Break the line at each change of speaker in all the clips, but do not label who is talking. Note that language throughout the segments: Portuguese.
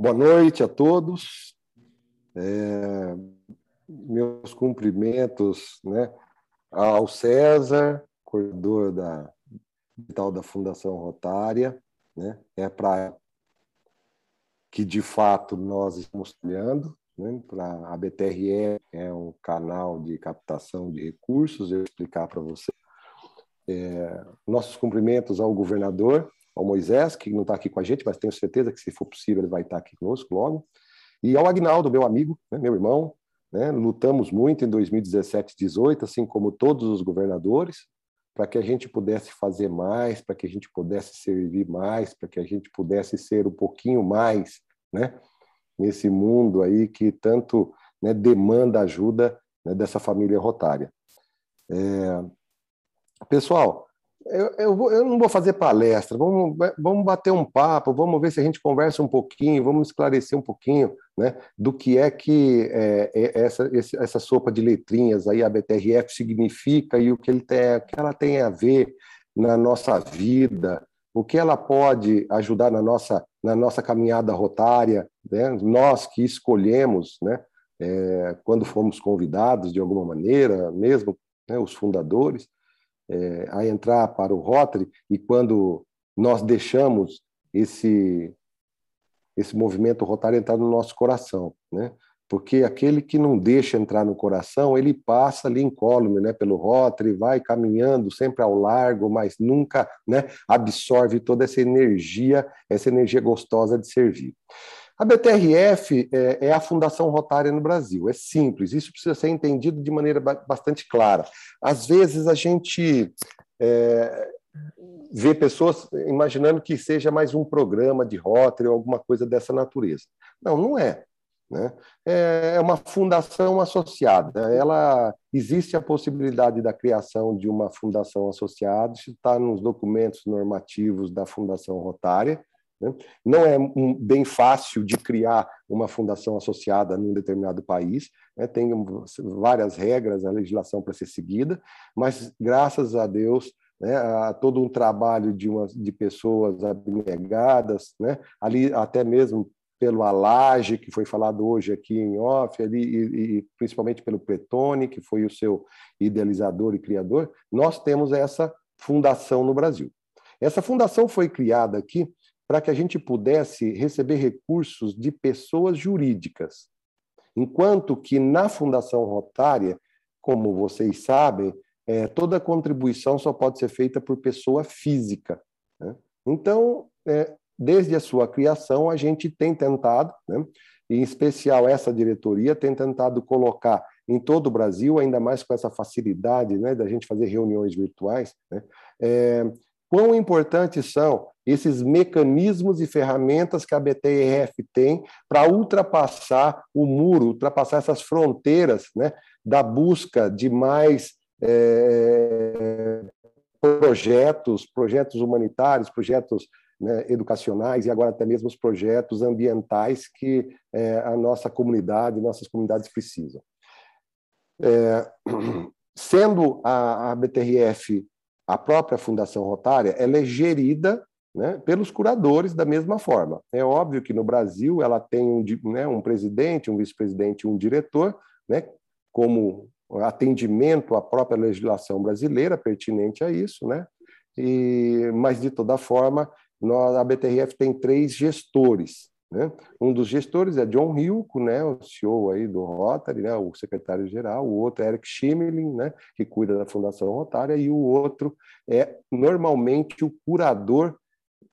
Boa noite a todos. É, meus cumprimentos né, ao César, coordenador da, tal da Fundação Rotária. Né, é para que, de fato, nós estamos trabalhando. Né, para a BTRE é um canal de captação de recursos, eu vou explicar para você. É, nossos cumprimentos ao governador ao Moisés, que não está aqui com a gente, mas tenho certeza que, se for possível, ele vai estar aqui conosco logo. E ao Agnaldo, meu amigo, né, meu irmão. Né, lutamos muito em 2017 e 2018, assim como todos os governadores, para que a gente pudesse fazer mais, para que a gente pudesse servir mais, para que a gente pudesse ser um pouquinho mais, né, nesse mundo aí que tanto né, demanda ajuda né, dessa família rotária. É... Pessoal, eu, eu, vou, eu, não vou fazer palestra, vamos, vamos bater um papo, vamos ver se a gente conversa um pouquinho, vamos esclarecer um pouquinho né, do que é que é, é essa, essa sopa de letrinhas aí, a BTRF, significa e o que, ele tem, o que ela tem a ver na nossa vida, o que ela pode ajudar na nossa, na nossa caminhada rotária, né, nós que escolhemos, né, é, quando fomos convidados de alguma maneira, mesmo né, os fundadores, é, a entrar para o Rotary e quando nós deixamos esse esse movimento rotário entrar no nosso coração, né? Porque aquele que não deixa entrar no coração, ele passa ali incólume, né, pelo Rotary, vai caminhando sempre ao largo, mas nunca, né, absorve toda essa energia, essa energia gostosa de servir. A BTRF é, é, a Fundação Rotária no Brasil. É simples, isso precisa ser entendido de maneira bastante clara. Às vezes a gente é, vê pessoas imaginando que seja mais um programa de Rotary ou alguma coisa dessa natureza. Não, não é. Né? É, é uma fundação associada. Ela existe a possibilidade da criação de uma fundação associada, isso está nos documentos normativos da Fundação Rotária. Né? Não é um, bem fácil de criar uma fundação associada num determinado país, né? tem várias regras, a legislação para ser seguida, mas graças a Deus né, a todo um trabalho de, uma, de pessoas abnegadas, né, ali até mesmo pelo Alage, que foi falado hoje aqui em off, ali, e, e, principalmente pelo Pretone, que foi o seu idealizador e criador, nós temos essa fundação no Brasil. Essa fundação foi criada aqui para que a gente pudesse receber recursos de pessoas jurídicas. Enquanto que na Fundação Rotária, como vocês sabem, é, toda contribuição só pode ser feita por pessoa física. Né? Então, é, desde a sua criação, a gente tem tentado, né, em especial essa diretoria, tem tentado colocar em todo o Brasil, ainda mais com essa facilidade né, da gente fazer reuniões virtuais, né, é, quão importantes são esses mecanismos e ferramentas que a BTRF tem para ultrapassar o muro, ultrapassar essas fronteiras né, da busca de mais é, projetos, projetos humanitários, projetos né, educacionais e agora até mesmo os projetos ambientais que é, a nossa comunidade, nossas comunidades precisam. É, sendo a, a BTRF a própria Fundação Rotária ela é gerida né, pelos curadores da mesma forma. É óbvio que no Brasil ela tem um, né, um presidente, um vice-presidente um diretor, né, como atendimento à própria legislação brasileira pertinente a isso, né? E, mas, de toda forma, nós, a BTRF tem três gestores, né? Um dos gestores é John Hilco, né, o CEO aí do Rotary, né, o secretário-geral, o outro é Eric Schimmelin, né, que cuida da Fundação Rotária, e o outro é normalmente o curador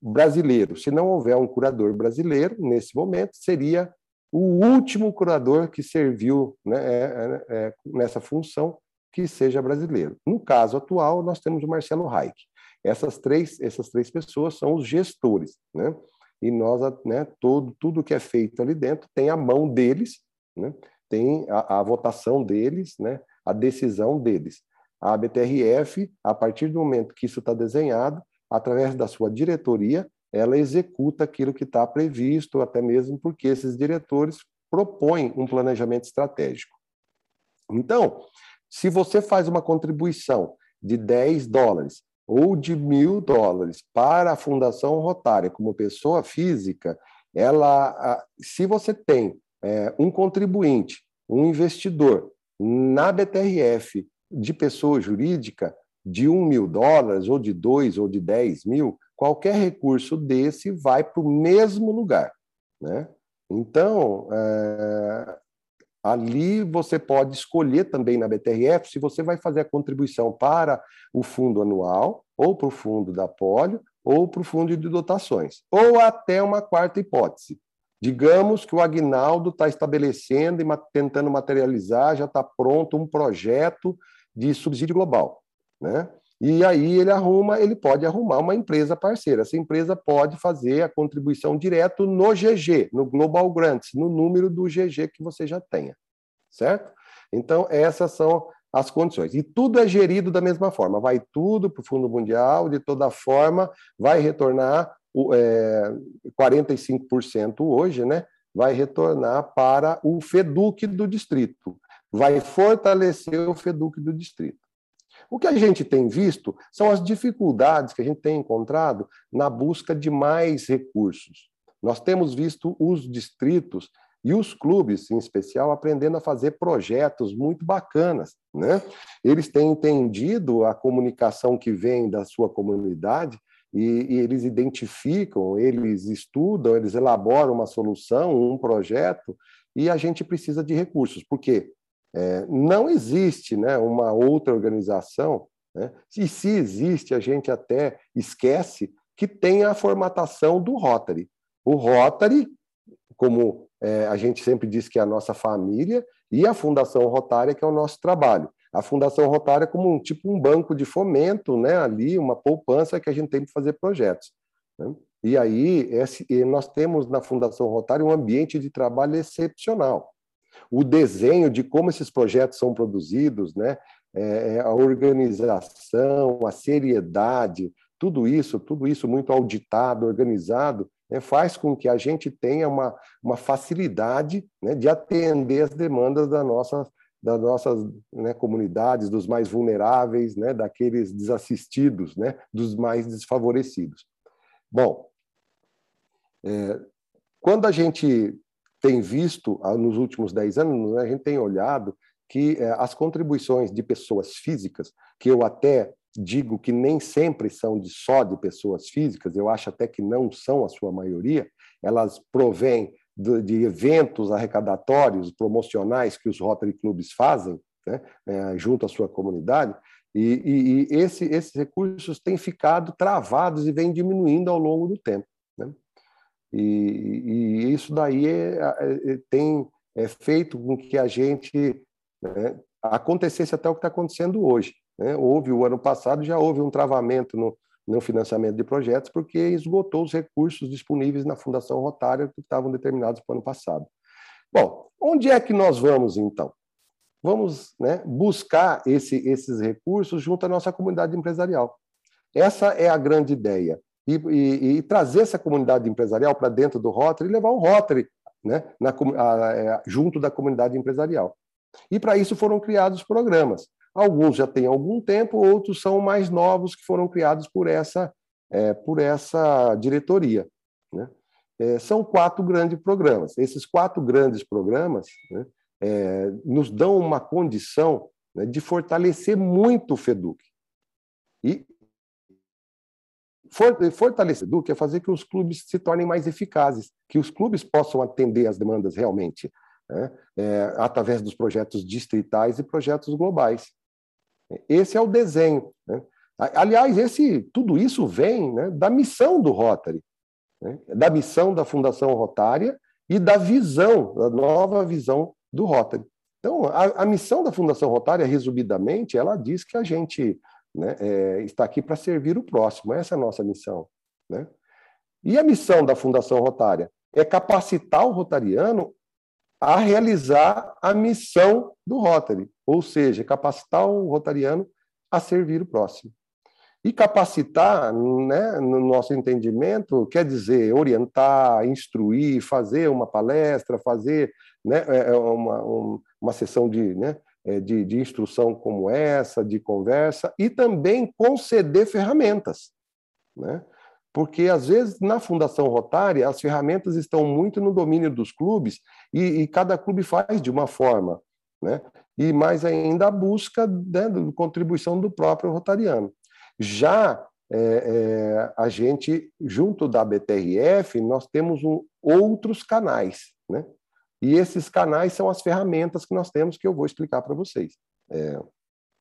brasileiro. Se não houver um curador brasileiro, nesse momento, seria o último curador que serviu né, é, é, é, nessa função que seja brasileiro. No caso atual, nós temos o Marcelo Reich. Essas três, essas três pessoas são os gestores, né? e nós, né, todo, tudo que é feito ali dentro tem a mão deles, né, tem a, a votação deles, né, a decisão deles. A BTRF, a partir do momento que isso está desenhado, através da sua diretoria, ela executa aquilo que está previsto, até mesmo porque esses diretores propõem um planejamento estratégico. Então, se você faz uma contribuição de 10 dólares ou de mil dólares para a Fundação Rotária como pessoa física, ela, se você tem é, um contribuinte, um investidor na BTRF de pessoa jurídica de um mil dólares, ou de dois, ou de dez mil, qualquer recurso desse vai para o mesmo lugar. Né? Então, é, ali você pode escolher também na BTRF se você vai fazer a contribuição para o fundo anual, ou para o fundo da polio, ou para o fundo de dotações, ou até uma quarta hipótese. Digamos que o Agnaldo está estabelecendo e tentando materializar, já está pronto um projeto de subsídio global. Né? E aí ele arruma, ele pode arrumar uma empresa parceira. Essa empresa pode fazer a contribuição direto no GG, no Global Grants, no número do GG que você já tenha, certo? Então essas são as condições. E tudo é gerido da mesma forma. Vai tudo para o Fundo Mundial, de toda forma, vai retornar é, 45% hoje, né? Vai retornar para o FEDUC do distrito. Vai fortalecer o FEDUC do distrito. O que a gente tem visto são as dificuldades que a gente tem encontrado na busca de mais recursos. Nós temos visto os distritos e os clubes, em especial, aprendendo a fazer projetos muito bacanas. Né? Eles têm entendido a comunicação que vem da sua comunidade e, e, eles identificam, eles estudam, eles elaboram uma solução, um projeto, e a gente precisa de recursos. Por quê? É, não existe né, uma outra organização, né? e se existe, a gente até esquece que tem a formatação do Rotary. O Rotary, como é, a gente sempre diz que é a nossa família, e a Fundação Rotária, que é o nosso trabalho. A Fundação Rotária como um tipo um banco de fomento, né, ali, uma poupança que a gente tem para fazer projetos. Né? E aí, esse, nós temos na Fundação Rotária um ambiente de trabalho excepcional o desenho de como esses projetos são produzidos, né? É, é, a organização, a seriedade, tudo isso, tudo isso muito auditado, organizado, né, faz com que a gente tenha uma, uma facilidade né, de atender as demandas da nossa, das nossas né, comunidades, dos mais vulneráveis, né, daqueles desassistidos, né, dos mais desfavorecidos. Bom, é, quando a gente tem visto ah, nos últimos 10 anos, né, a gente tem olhado que eh, as contribuições de pessoas físicas, que eu até digo que nem sempre são de só de pessoas físicas, eu acho até que não são a sua maioria, elas provêm de, de eventos arrecadatórios, promocionais que os Rotary Clubs fazem, né, é, junto à sua comunidade, e, e, e esse, esses recursos têm ficado travados e vêm diminuindo ao longo do tempo. E, e isso daí é, é, é, tem é feito com que a gente né, acontecesse até o que está acontecendo hoje. Né? Houve o ano passado, já houve um travamento no, no financiamento de projetos, porque esgotou os recursos disponíveis na Fundação Rotária que estavam determinados para o ano passado. Bom, onde é que nós vamos então? Vamos né, buscar esse, esses recursos junto à nossa comunidade empresarial. Essa é a grande ideia e, e, e trazer essa comunidade empresarial para dentro do Rotary e levar o Rotary né, na, a, é, junto da comunidade empresarial. E para isso foram criados programas. Alguns já têm algum tempo, outros são mais novos que foram criados por essa, é, por essa diretoria. Né? É, são quatro grandes programas. Esses quatro grandes programas né, é, nos dão uma condição né, de fortalecer muito o FEDUC. E fortalecedor que é fazer que os clubes se tornem mais eficazes, que os clubes possam atender as demandas realmente, né? é, através dos projetos distritais e projetos globais. Esse é o desenho. Né? Aliás, esse, tudo isso vem né, da missão do Rotary, né? da missão da Fundação Rotária e da visão, da nova visão do Rotary. Então, a, a missão da Fundação Rotária, resumidamente, ela diz que a gente né? É, está aqui para servir o próximo, essa é a nossa missão. Né? E a missão da Fundação Rotária é capacitar o rotariano a realizar a missão do Rotary, ou seja, capacitar o rotariano a servir o próximo. E capacitar, né, no nosso entendimento, quer dizer orientar, instruir, fazer uma palestra, fazer né, é, é uma, uma sessão de, né, de, de instrução como essa, de conversa, e também conceder ferramentas. Né? porque às vezes na Fundação Rotária as ferramentas estão muito no domínio dos clubes e, e cada clube faz de uma forma, né? E mais ainda a busca né, da contribuição do próprio rotariano. Já é, é, a gente, junto da BTRF, nós temos um, outros canais, né? E esses canais são as ferramentas que nós temos que eu vou explicar para vocês. É,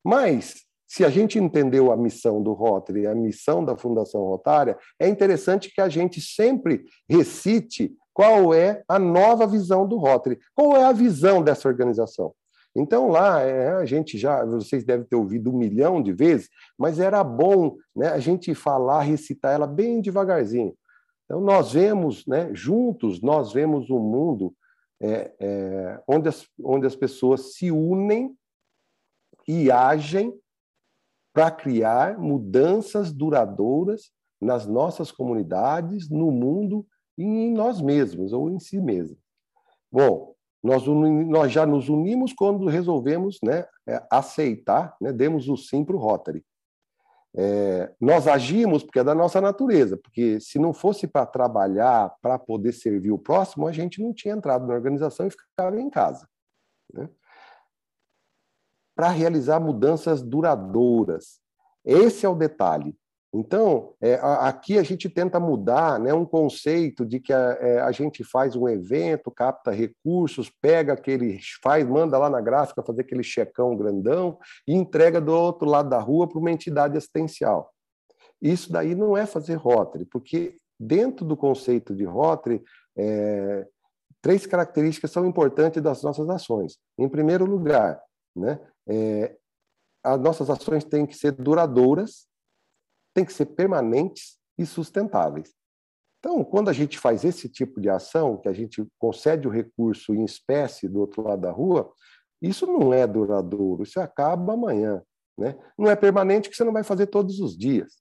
mas se a gente entendeu a missão do Rotary, a missão da Fundação Rotária, é interessante que a gente sempre recite qual é a nova visão do Rotary, qual é a visão dessa organização. Então lá é, a gente já, vocês devem ter ouvido um milhão de vezes, mas era bom né, a gente falar, recitar ela bem devagarzinho. Então nós vemos, né, juntos, nós vemos um mundo é, é, onde, as, onde as pessoas se unem e agem para criar mudanças duradouras nas nossas comunidades, no mundo e em nós mesmos, ou em si mesmos. Bom, nós, nós já nos unimos quando resolvemos né, é, aceitar, né, demos o sim para o Rotary. É, nós agimos porque é da nossa natureza, porque se não fosse para trabalhar, para poder servir o próximo, a gente não tinha entrado na organização e ficava em casa. Né? para realizar mudanças duradouras. Esse é o detalhe. Então, é, aqui a gente tenta mudar né, um conceito de que a, é, a, gente faz um evento, capta recursos, pega aquele, faz, manda lá na gráfica fazer aquele checão grandão e entrega do outro lado da rua para uma entidade assistencial. Isso daí não é fazer Rotary, porque dentro do conceito de Rotary, é, três características são importantes das nossas ações. Em primeiro lugar, né, é, as nossas ações têm que ser duradouras, têm que ser permanentes e sustentáveis. Então, quando a gente faz esse tipo de ação, que a gente concede o recurso em espécie do outro lado da rua, isso não é duradouro, isso acaba amanhã. Né? Não é permanente que você não vai fazer todos os dias.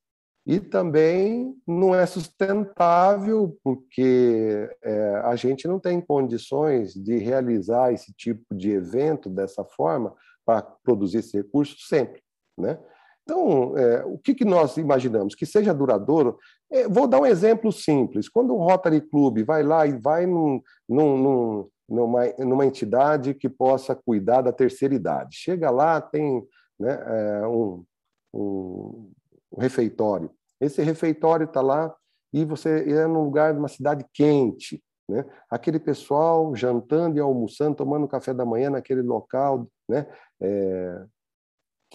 E também não é sustentável, porque é, a gente não tem condições de realizar esse tipo de evento dessa forma para produzir esse recurso sempre. Né? Então, é, o que, que nós imaginamos? Que seja duradouro. É, vou dar um exemplo simples. Quando o Rotary Club vai lá e vai num, num, num, numa, numa entidade que possa cuidar da terceira idade, chega lá, tem né, é, um, um, um refeitório. Esse refeitório está lá e você é num lugar de uma cidade quente, né? Aquele pessoal jantando e almoçando, tomando café da manhã naquele local, né? É,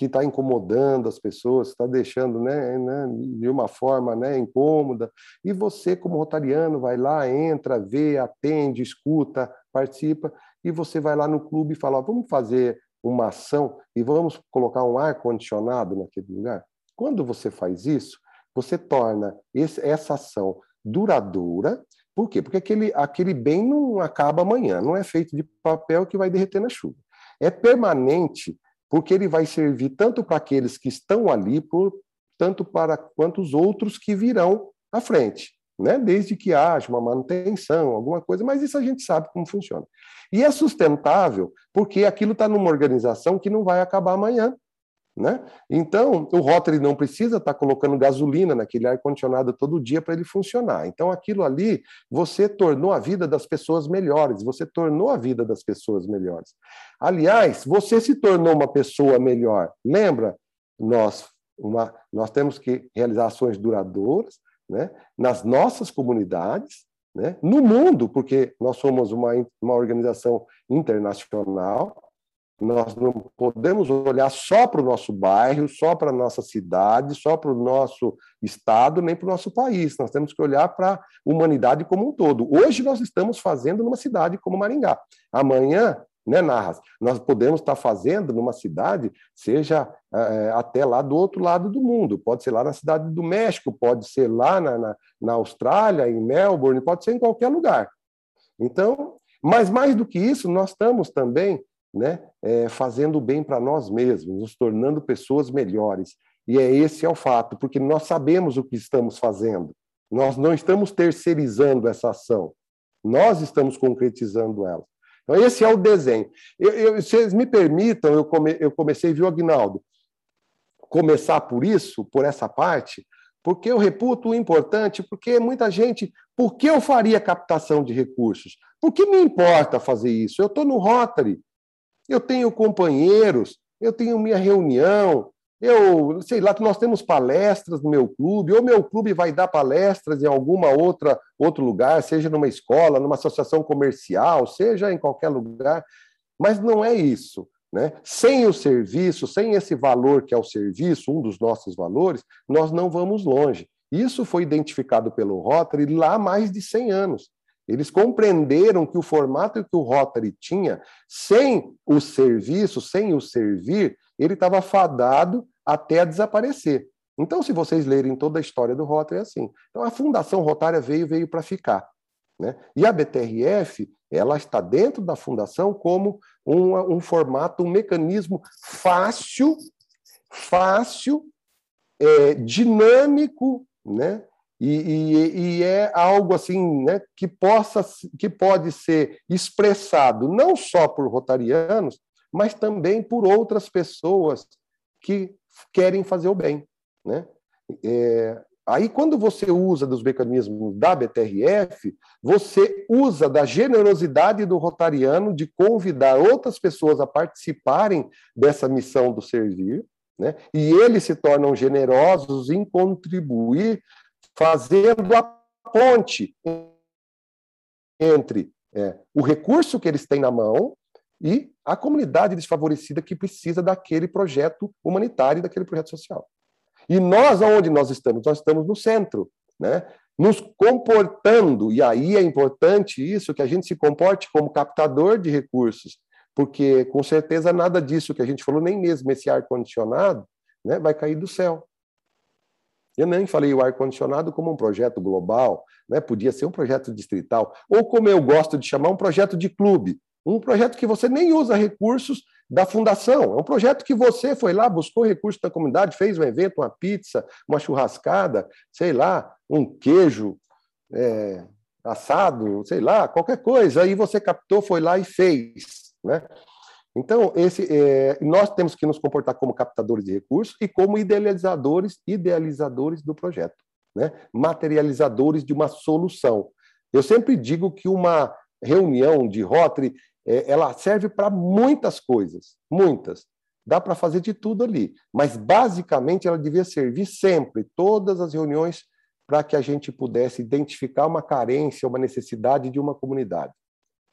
que está incomodando as pessoas, está deixando né, né, de uma forma né, incômoda. E você, como rotariano, vai lá, entra, vê, atende, escuta, participa, e você vai lá no clube e fala: vamos fazer uma ação e vamos colocar um ar-condicionado naquele lugar. Quando você faz isso, você torna esse, essa ação duradoura por quê? Porque aquele, aquele bem não acaba amanhã, não é feito de papel que vai derreter na chuva. É permanente, porque ele vai servir tanto para aqueles que estão ali, por, tanto para quanto os outros que virão à frente, né? desde que haja uma manutenção, alguma coisa, mas isso a gente sabe como funciona. E é sustentável, porque aquilo está numa organização que não vai acabar amanhã, né? Então, o Rotary não precisa estar colocando gasolina naquele ar-condicionado todo dia para ele funcionar. Então, aquilo ali, você tornou a vida das pessoas melhores, você tornou a vida das pessoas melhores. Aliás, você se tornou uma pessoa melhor. Lembra? Nós, uma, nós temos que realizar ações duradouras né? nas nossas comunidades, né? no mundo, porque nós somos uma, uma organização internacional, nós não podemos olhar só para o nosso bairro, só para a nossa cidade, só para o nosso estado, nem para o nosso país. Nós temos que olhar para a humanidade como um todo. Hoje nós estamos fazendo numa cidade como Maringá. Amanhã, né, Narras, nós podemos estar fazendo numa cidade, seja é, até lá do outro lado do mundo. Pode ser lá na cidade do México, pode ser lá na, na, na Austrália, em Melbourne, pode ser em qualquer lugar. Então, mas mais do que isso, nós estamos também né, é, fazendo bem para nós mesmos, nos tornando pessoas melhores. E é esse é o fato, porque nós sabemos o que estamos fazendo. Nós não estamos terceirizando essa ação, nós estamos concretizando ela. Então, esse é o desenho. Eu, eu, vocês me permitam, eu, come, eu comecei, viu, Agnaldo, começar por isso, por essa parte, Porque eu reputo importante, porque muita gente. Por que eu faria captação de recursos? Por que me importa fazer isso? Eu estou no Rotary, eu tenho companheiros, eu tenho minha reunião, eu sei lá que nós temos palestras no meu clube, ou meu clube vai dar palestras em alguma outra outro lugar, seja numa escola, numa associação comercial, seja em qualquer lugar, mas não é isso. Né? Sem o serviço, sem esse valor que é o serviço, um dos nossos valores, nós não vamos longe. Isso foi identificado pelo Rotary lá há mais de 100 anos. Eles compreenderam que o formato que o Rotary tinha, sem o serviço, sem o servir, ele estava fadado até desaparecer. Então, se vocês lerem toda a história do Rotary, é assim. Então, a Fundação Rotária veio, veio para ficar. Né? E a BTRF, ela está dentro da Fundação como um, um formato, um mecanismo fácil, fácil, é, dinâmico, né? E, e, e, é algo assim né, que possa que pode ser expressado não só por rotarianos, mas também por outras pessoas que querem fazer o bem. Né? É, aí, quando você usa dos mecanismos da BTRF, você usa da generosidade do rotariano de convidar outras pessoas a participarem dessa missão do servir, né? e eles se tornam generosos em contribuir, fazendo a ponte entre é, o recurso que eles têm na mão e a comunidade desfavorecida que precisa daquele projeto humanitário, daquele projeto social. E nós, aonde nós estamos? Nós estamos no centro, né? nos comportando, e aí é importante isso, que a gente se comporte como captador de recursos, porque com certeza nada disso que a gente falou, nem mesmo esse ar-condicionado, né, vai cair do céu. Eu nem falei o ar-condicionado como um projeto global, né, podia ser um projeto distrital, ou como eu gosto de chamar, um projeto de clube. Um projeto que você nem usa recursos da fundação. É um projeto que você foi lá, buscou recursos da comunidade, fez um evento, uma pizza, uma churrascada, sei lá, um queijo é, assado, sei lá, qualquer coisa. Aí você captou, foi lá e fez. Né? Então, esse, é, nós temos que nos comportar como captadores de recursos e como idealizadores, idealizadores do projeto, né? materializadores de uma solução. Eu sempre digo que uma reunião de Rotary é, ela serve para muitas coisas, muitas. Dá para fazer de tudo ali, mas basicamente ela devia servir sempre, todas as reuniões, para que a gente pudesse identificar uma carência, uma necessidade de uma comunidade,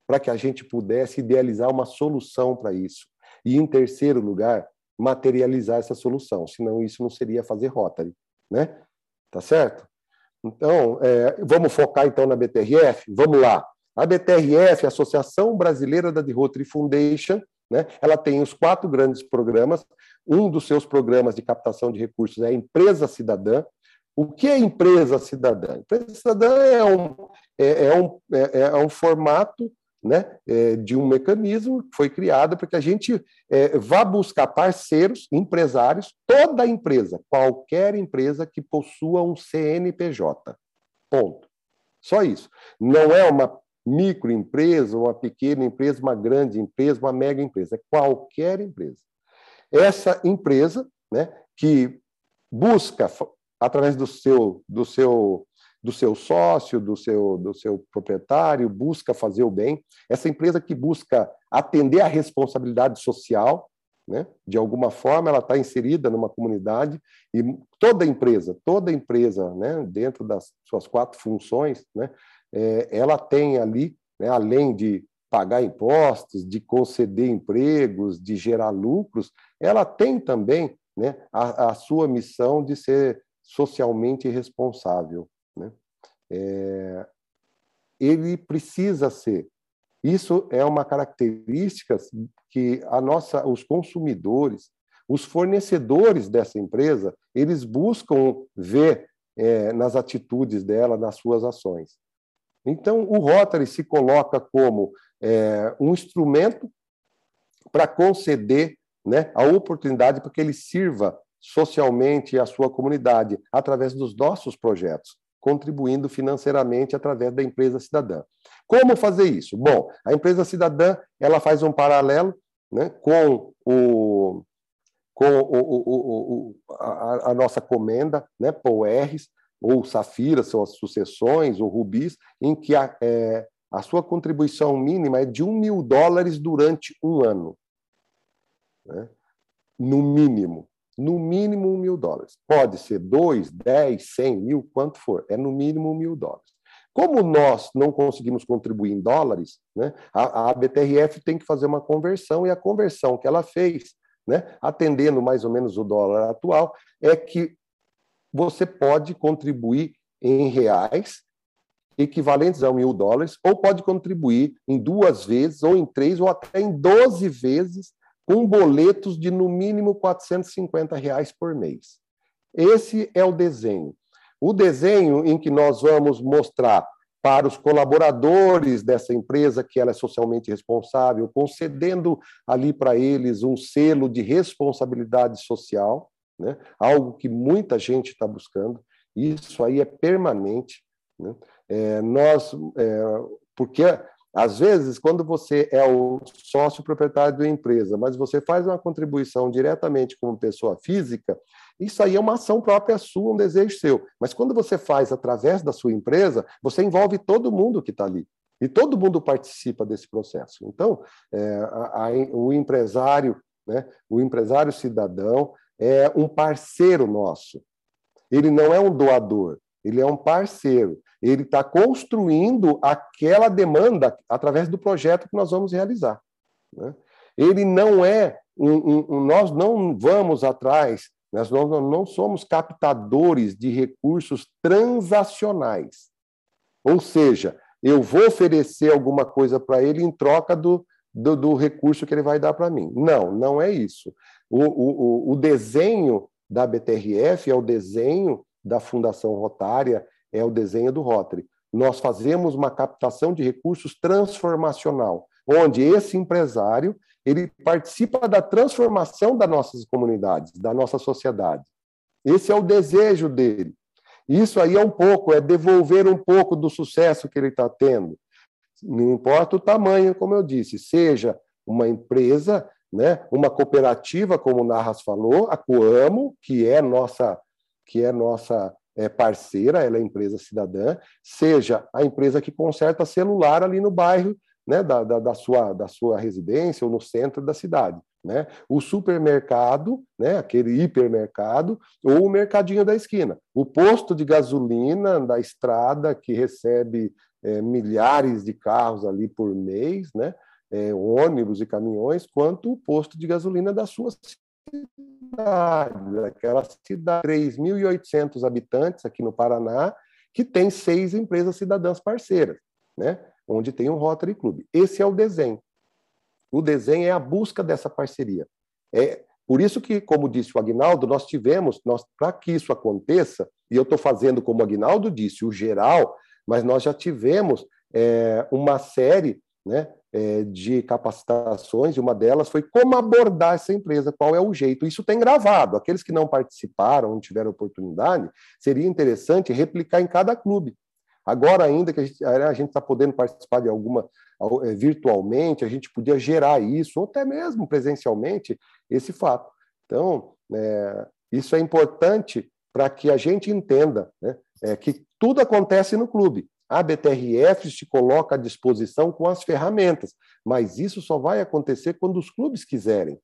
para que a gente pudesse idealizar uma solução para isso. E, em terceiro lugar, materializar essa solução, senão isso não seria fazer Rotary, né? Tá certo? Então, é, vamos focar então na BTRF? Vamos lá. A BTRF, Associação Brasileira da The Rotary Foundation, né, ela tem os quatro grandes programas. Um dos seus programas de captação de recursos é a Empresa Cidadã. O que é Empresa Cidadã? Empresa Cidadã é um, é, é um, é, é um formato né, é, de um mecanismo que foi criado para que a gente é, vá buscar parceiros, empresários, toda empresa, qualquer empresa que possua um CNPJ. Ponto. Só isso. Não é uma microempresa, uma pequena empresa, uma grande empresa, uma mega empresa, é qualquer empresa. Essa empresa, né, que busca através do seu do seu do seu sócio, do seu do seu proprietário, busca fazer o bem. Essa empresa que busca atender à responsabilidade social, né? De alguma forma ela está inserida numa comunidade e toda empresa, toda empresa, né, dentro das suas quatro funções, né, é, ela tem ali, né, além de pagar impostos, de conceder empregos, de gerar lucros, ela tem também né, a, a sua missão de ser socialmente responsável. Né? É, ele precisa ser. Isso é uma característica que a nossa, os consumidores, os fornecedores dessa empresa, eles buscam ver é, nas atitudes dela, nas suas ações. Então, o Rotary se coloca como é, um instrumento para conceder né, a oportunidade para que ele sirva socialmente a sua comunidade através dos nossos projetos, contribuindo financeiramente através da empresa cidadã. Como fazer isso? Bom, a empresa cidadã ela faz um paralelo né, com, o, com o, o, o, a, a, nossa comenda, né, PORs, ou Safira, são as sucessões, ou Rubis, em que a, é, a sua contribuição mínima é de um mil dólares durante um ano. Né? No mínimo. No mínimo mil dólares. Pode ser dois, dez, cem mil, quanto for. É no mínimo mil dólares. Como nós não conseguimos contribuir em dólares, né, a, a BTRF tem que fazer uma conversão, e a conversão que ela fez, né, atendendo mais ou menos o dólar atual, é que você pode contribuir em reais equivalentes a mil dólares, ou pode contribuir em duas vezes, ou em três, ou até em doze vezes, com boletos de no mínimo 450 reais por mês. Esse é o desenho. O desenho em que nós vamos mostrar para os colaboradores dessa empresa que ela é socialmente responsável, concedendo ali para eles um selo de responsabilidade social, né? algo que muita gente está buscando. Isso aí é permanente. Né? É, nós, é, porque às vezes, quando você é o sócio proprietário da empresa, mas você faz uma contribuição diretamente como pessoa física, isso aí é uma ação própria sua, um desejo seu. Mas quando você faz através da sua empresa, você envolve todo mundo que está ali. E todo mundo participa desse processo. Então, é, a, a, o empresário, né, o empresário cidadão, é um parceiro nosso. Ele não é um doador, ele é um parceiro. Ele está construindo aquela demanda através do projeto que nós vamos realizar. Né? Ele não é um, um, um, nós não vamos atrás, nós não, não somos captadores de recursos transacionais. Ou seja, eu vou oferecer alguma coisa para ele em troca do, do, do, recurso que ele vai dar para mim. Não, não é isso. O, o, o desenho da BTRF é o desenho da Fundação Rotária, é o desenho do Rotary. Nós fazemos uma captação de recursos transformacional, onde esse empresário ele participa da transformação das nossas comunidades, da nossa sociedade. Esse é o desejo dele. Isso aí é um pouco, é devolver um pouco do sucesso que ele está tendo. Não importa o tamanho, como eu disse, seja uma empresa, né, uma cooperativa, como o Narras falou, a Coamo, que é nossa, que é nossa é, parceira, ela é empresa cidadã, seja a empresa que conserta celular ali no bairro né, da, da, da, sua, da sua residência ou no centro da cidade. Né? O supermercado, né, aquele hipermercado, ou o mercadinho da esquina. O posto de gasolina da estrada que recebe é, milhares de carros ali por mês, né? É, ônibus e caminhões, quanto o posto de gasolina da sua cidade, aquela cidade, 3.800 habitantes aqui no Paraná, que tem seis empresas cidadãs parceiras, né? onde tem um Rotary Club. Esse é o desenho. O desenho é a busca dessa parceria. É por isso que, como disse o Agnaldo, nós tivemos, nós, para que isso aconteça, e eu estou fazendo como o Agnaldo disse, o geral, mas nós já tivemos é, uma série né, é, de capacitações, e uma delas foi como abordar essa empresa, qual é o jeito. Isso tem gravado. Aqueles que não participaram, não tiveram oportunidade, seria interessante replicar em cada clube. Agora, ainda que a gente está podendo participar de alguma é, virtualmente, a gente podia gerar isso, ou até mesmo presencialmente, esse fato. Então, é, isso é importante para que a gente entenda né, é, que tudo acontece no clube. A BTRF se coloca à disposição com as ferramentas, mas isso só vai acontecer quando os clubes quiserem,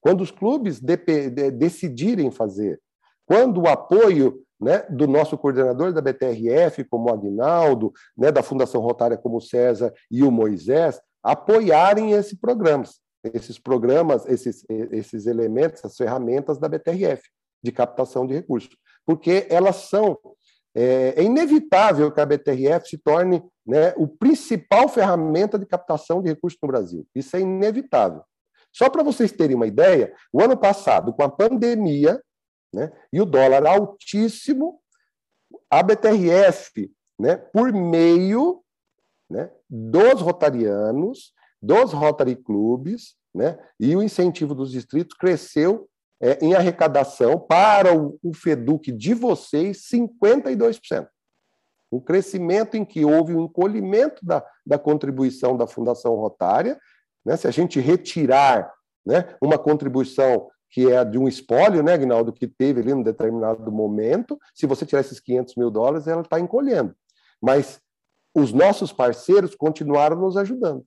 quando os clubes de, de, decidirem fazer, quando o apoio né, do nosso coordenador da BTRF, como o Agnaldo, né, da Fundação Rotária, como o César e o Moisés, apoiarem esses programas, esses programas, esses, esses elementos, essas ferramentas da BTRF de captação de recursos, porque elas são é, é, inevitável que a BTRF se torne né, o principal ferramenta de captação de recursos no Brasil. Isso é inevitável. Só para vocês terem uma ideia, o ano passado, com a pandemia né, e o dólar altíssimo, a BTRF, né, por meio né, dos rotarianos, dos Rotary Clubes, né, e o incentivo dos distritos cresceu é, em arrecadação para o, o FEDUC de vocês 52%. Um crescimento em que houve um encolhimento da, da contribuição da Fundação Rotária. Né? Se a gente retirar né, uma contribuição que é de um espólio, né, Agnaldo, que teve ali num determinado momento. Se você tirar esses 500 mil dólares, ela está encolhendo. Mas os nossos parceiros continuaram nos ajudando.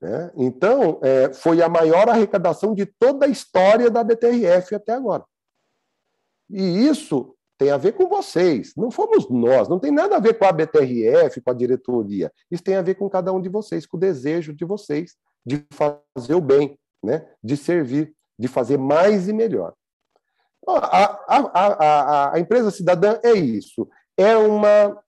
Né? Então, é, foi a maior arrecadação de toda a história da BTRF até agora. E isso tem a ver com vocês, não fomos nós, não tem nada a ver com a BTRF, com a diretoria. Isso tem a ver com cada um de vocês, com o desejo de vocês de fazer o bem, né? de servir, de fazer mais e melhor. A, a, a, a empresa cidadã é isso, é uma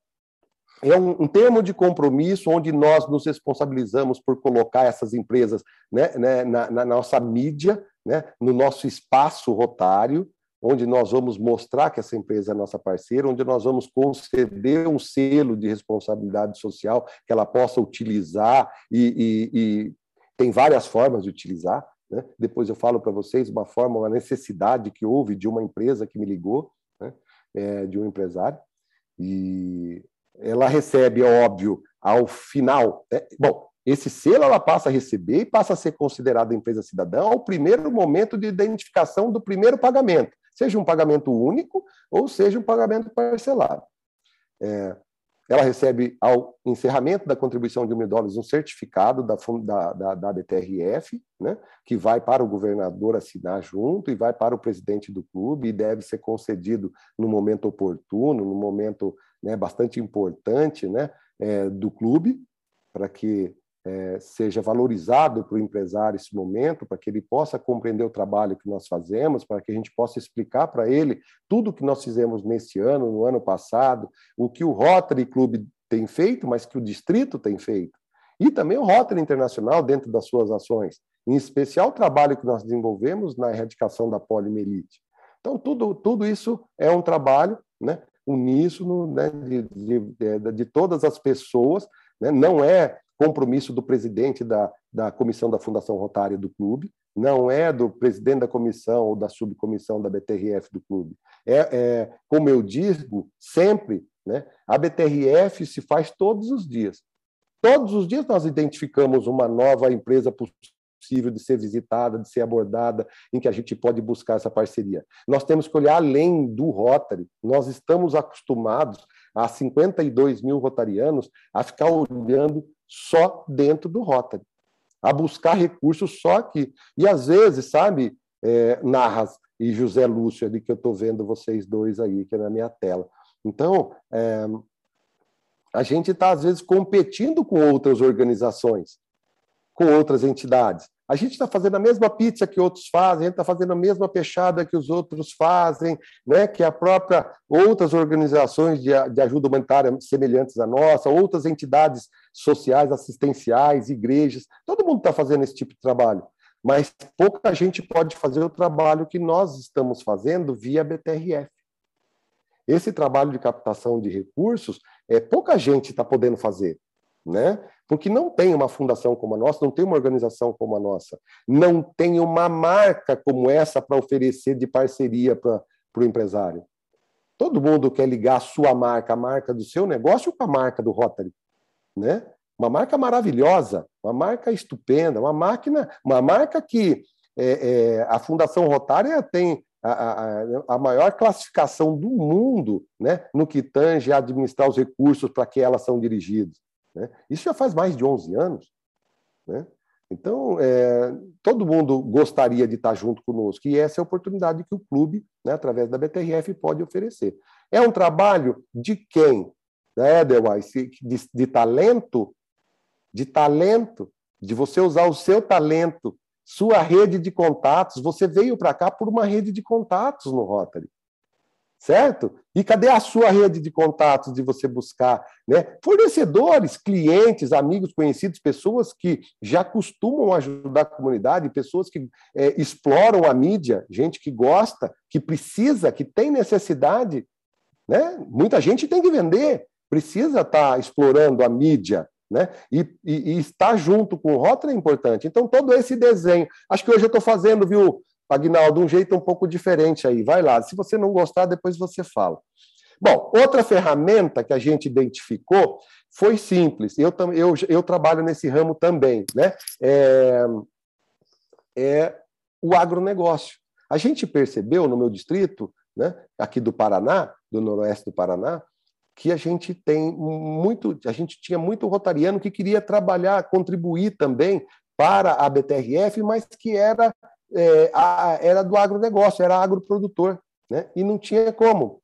é um, um, termo de compromisso onde nós nos responsabilizamos por colocar essas empresas né, né, na, na, nossa mídia, né, no nosso espaço rotário, onde nós vamos mostrar que essa empresa é nossa parceira, onde nós vamos conceder um selo de responsabilidade social que ela possa utilizar e, e, e tem várias formas de utilizar. Né? Depois eu falo para vocês uma forma, uma necessidade que houve de uma empresa que me ligou, né? é, de um empresário, e ela recebe, é óbvio, ao final. Né? Bom, esse selo ela passa a receber e passa a ser considerada empresa cidadã ao primeiro momento de identificação do primeiro pagamento seja um pagamento único ou seja um pagamento parcelado. É, ela recebe, ao encerramento da contribuição de um mil dólares, um certificado da, da, da, da BTRF, né, que vai para o governador assinar junto e vai para o presidente do clube e deve ser concedido no momento oportuno, no momento né, bastante importante né, é, do clube, para que é, seja valorizado para o empresário esse momento, para que ele possa compreender o trabalho que nós fazemos, para que a gente possa explicar para ele tudo que nós fizemos neste ano, no ano passado, o que o Rotary Club tem feito, mas que o distrito tem feito. E também o Rotary Internacional dentro das suas ações, em especial o trabalho que nós desenvolvemos na erradicação da poliomielite. Então, tudo, tudo isso é um trabalho né, uníssono né, de, de, de, de todas as pessoas, né, não é compromisso do presidente da, da comissão da Fundação Rotária do clube, não é do presidente da comissão ou da subcomissão da BTRF do clube. É, é como eu digo sempre, né, a BTRF se faz todos os dias. Todos os dias nós identificamos uma nova empresa possível de ser visitada, de ser abordada, em que a gente pode buscar essa parceria. Nós temos que olhar além do Rotary. Nós estamos acostumados, há 52 mil rotarianos, a ficar olhando só dentro do Rotary, a buscar recursos só aqui. E às vezes, sabe, é, Narras e José Lúcio, ali que eu estou vendo vocês dois aí, que é na minha tela. Então, é, a gente está, às vezes, competindo com outras organizações, com outras entidades. A gente está fazendo a mesma pizza que outros fazem, a gente está fazendo a mesma peixada que os outros fazem, né? que a própria outras organizações de, de ajuda humanitária semelhantes à nossa, outras entidades sociais, assistenciais, igrejas, todo mundo está fazendo esse tipo de trabalho. Mas pouca gente pode fazer o trabalho que nós estamos fazendo via BTRF. Esse trabalho de captação de recursos, é, pouca gente está podendo fazer né? Porque não tem uma fundação como a nossa, não tem uma organização como a nossa, não tem uma marca como essa para oferecer de parceria para o empresário. Todo mundo quer ligar a sua marca, a marca do seu negócio com a marca do Rotary, né? Uma marca maravilhosa, uma marca estupenda, uma máquina, uma marca que é, é, a Fundação Rotária tem a, a, a, maior classificação do mundo né, no que tange a administrar os recursos para que elas são dirigidos. Né? Isso já faz mais de 11 anos. Né? Então, é, todo mundo gostaria de estar junto conosco, e essa é a oportunidade que o clube, né, através da BTRF, pode oferecer. É um trabalho de quem? Né, Edelweiss? De, de talento? De talento, de você usar o seu talento, sua rede de contatos. Você veio para cá por uma rede de contatos no Rotary certo? E cadê a sua rede de contatos de você buscar, né? Fornecedores, clientes, amigos, conhecidos, pessoas que já costumam ajudar a comunidade, pessoas que é, exploram a mídia, gente que gosta, que precisa, que tem necessidade, né? Muita gente tem que vender, precisa estar tá explorando a mídia, né? E, e, e, estar junto com o Rotary é importante. Então, todo esse desenho. Acho que hoje eu estou fazendo, viu, Agnaldo, um jeito um pouco diferente aí. Vai lá. Se você não gostar, depois você fala. Bom, outra ferramenta que a gente identificou foi simples. Eu, eu, eu trabalho nesse ramo também, né? É, é o agronegócio. A gente percebeu no meu distrito, né, aqui do Paraná, do noroeste do Paraná, que a gente tem muito, a gente tinha muito rotariano que queria trabalhar, contribuir também para a BTRF, mas que era, é, a, era do agronegócio, era agroprodutor, né? e não tinha como.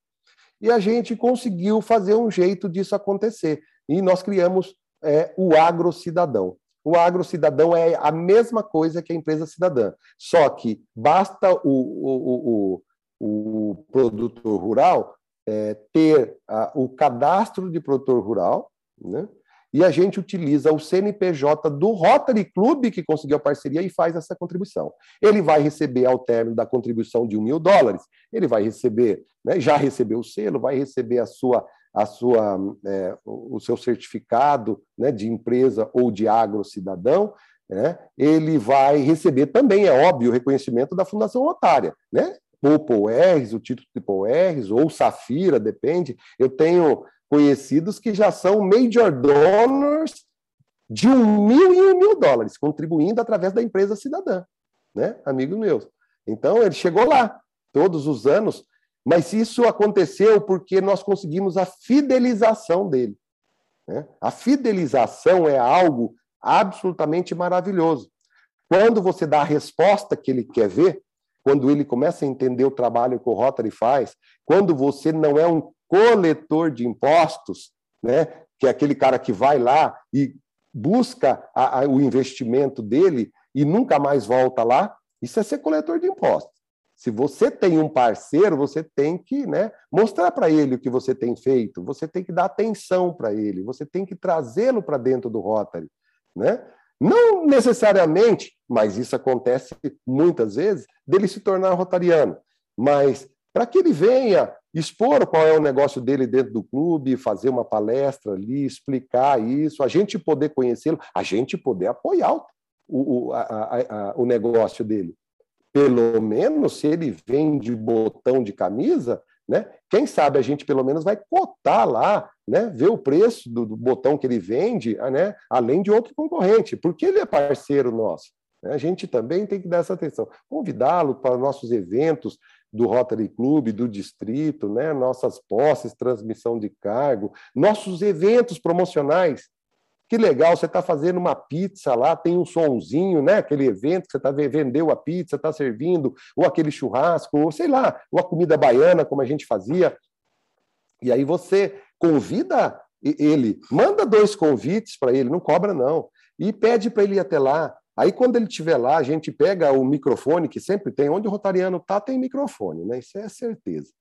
E a gente conseguiu fazer um jeito disso acontecer. E nós criamos é, o agrocidadão. O agrocidadão é a mesma coisa que a empresa cidadã, só que basta o, o, o, o produtor rural é, ter a, o cadastro de produtor rural, né? E a gente utiliza o CNPJ do Rotary Club, que conseguiu a parceria, e faz essa contribuição. Ele vai receber, ao término da contribuição de um mil dólares, ele vai receber, né, já recebeu o selo, vai receber a sua, a sua, é, o seu certificado né, de empresa ou de agro-cidadão, né, ele vai receber também, é óbvio, o reconhecimento da Fundação Rotária, né? ou PORs, o título de PORs, ou Safira, depende. Eu tenho conhecidos que já são major donors de um mil e um mil dólares, contribuindo através da empresa cidadã, né, amigos meus. Então, ele chegou lá, todos os anos, mas isso aconteceu porque nós conseguimos a fidelização dele. Né? A fidelização é algo absolutamente maravilhoso. Quando você dá a resposta que ele quer ver, quando ele começa a entender o trabalho que o Rotary faz, quando você não é um coletor de impostos, né, que é aquele cara que vai lá e busca a, a, o investimento dele e nunca mais volta lá, isso é ser coletor de impostos. Se você tem um parceiro, você tem que né, mostrar para ele o que você tem feito, você tem que dar atenção para ele, você tem que trazê-lo para dentro do Rotary. Né? Não necessariamente, mas isso acontece muitas vezes, dele se tornar rotariano. Mas para que ele venha expor qual é o negócio dele dentro do clube, fazer uma palestra ali, explicar isso, a gente poder conhecê-lo, a gente poder apoiar o, o, a, a, o negócio dele. Pelo menos, se ele vende botão de camisa, né? Quem sabe a gente pelo menos vai cotar lá, né? ver o preço do, do botão que ele vende, né? além de outro concorrente, porque ele é parceiro nosso. Né? A gente também tem que dar essa atenção. Convidá-lo para nossos eventos do Rotary Club, do distrito, né? nossas posses, transmissão de cargo, nossos eventos promocionais. Que legal, você está fazendo uma pizza lá, tem um sonzinho, né? Aquele evento que você está vendeu a pizza, está servindo, ou aquele churrasco, ou sei lá, uma comida baiana, como a gente fazia. E aí você convida ele, manda dois convites para ele, não cobra não, e pede para ele ir até lá. Aí, quando ele estiver lá, a gente pega o microfone, que sempre tem, onde o Rotariano está, tem microfone, né? Isso é certeza.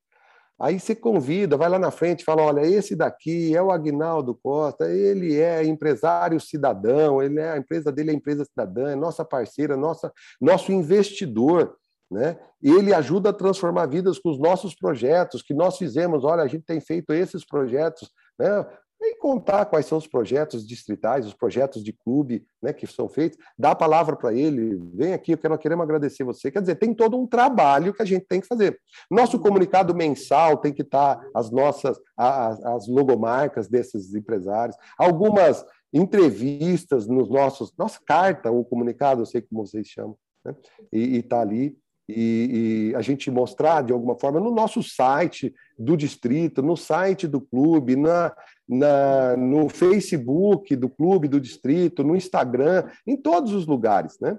Aí você convida, vai lá na frente, fala: olha, esse daqui é o Agnaldo Costa, ele é empresário cidadão, ele é, a empresa dele é empresa cidadã, é nossa parceira, nossa, nosso investidor. Né? Ele ajuda a transformar vidas com os nossos projetos que nós fizemos. Olha, a gente tem feito esses projetos. Né? E contar quais são os projetos distritais, os projetos de clube né, que são feitos, dá a palavra para ele, vem aqui, porque nós queremos agradecer você. Quer dizer, tem todo um trabalho que a gente tem que fazer. Nosso comunicado mensal tem que estar tá as nossas, as, as logomarcas desses empresários, algumas entrevistas nos nossos, nossa carta ou comunicado, eu sei como vocês chamam, né? e está ali e, e, a gente mostrar de alguma forma no nosso site do distrito, no site do clube, na, na, no Facebook do clube do distrito, no Instagram, em todos os lugares, né?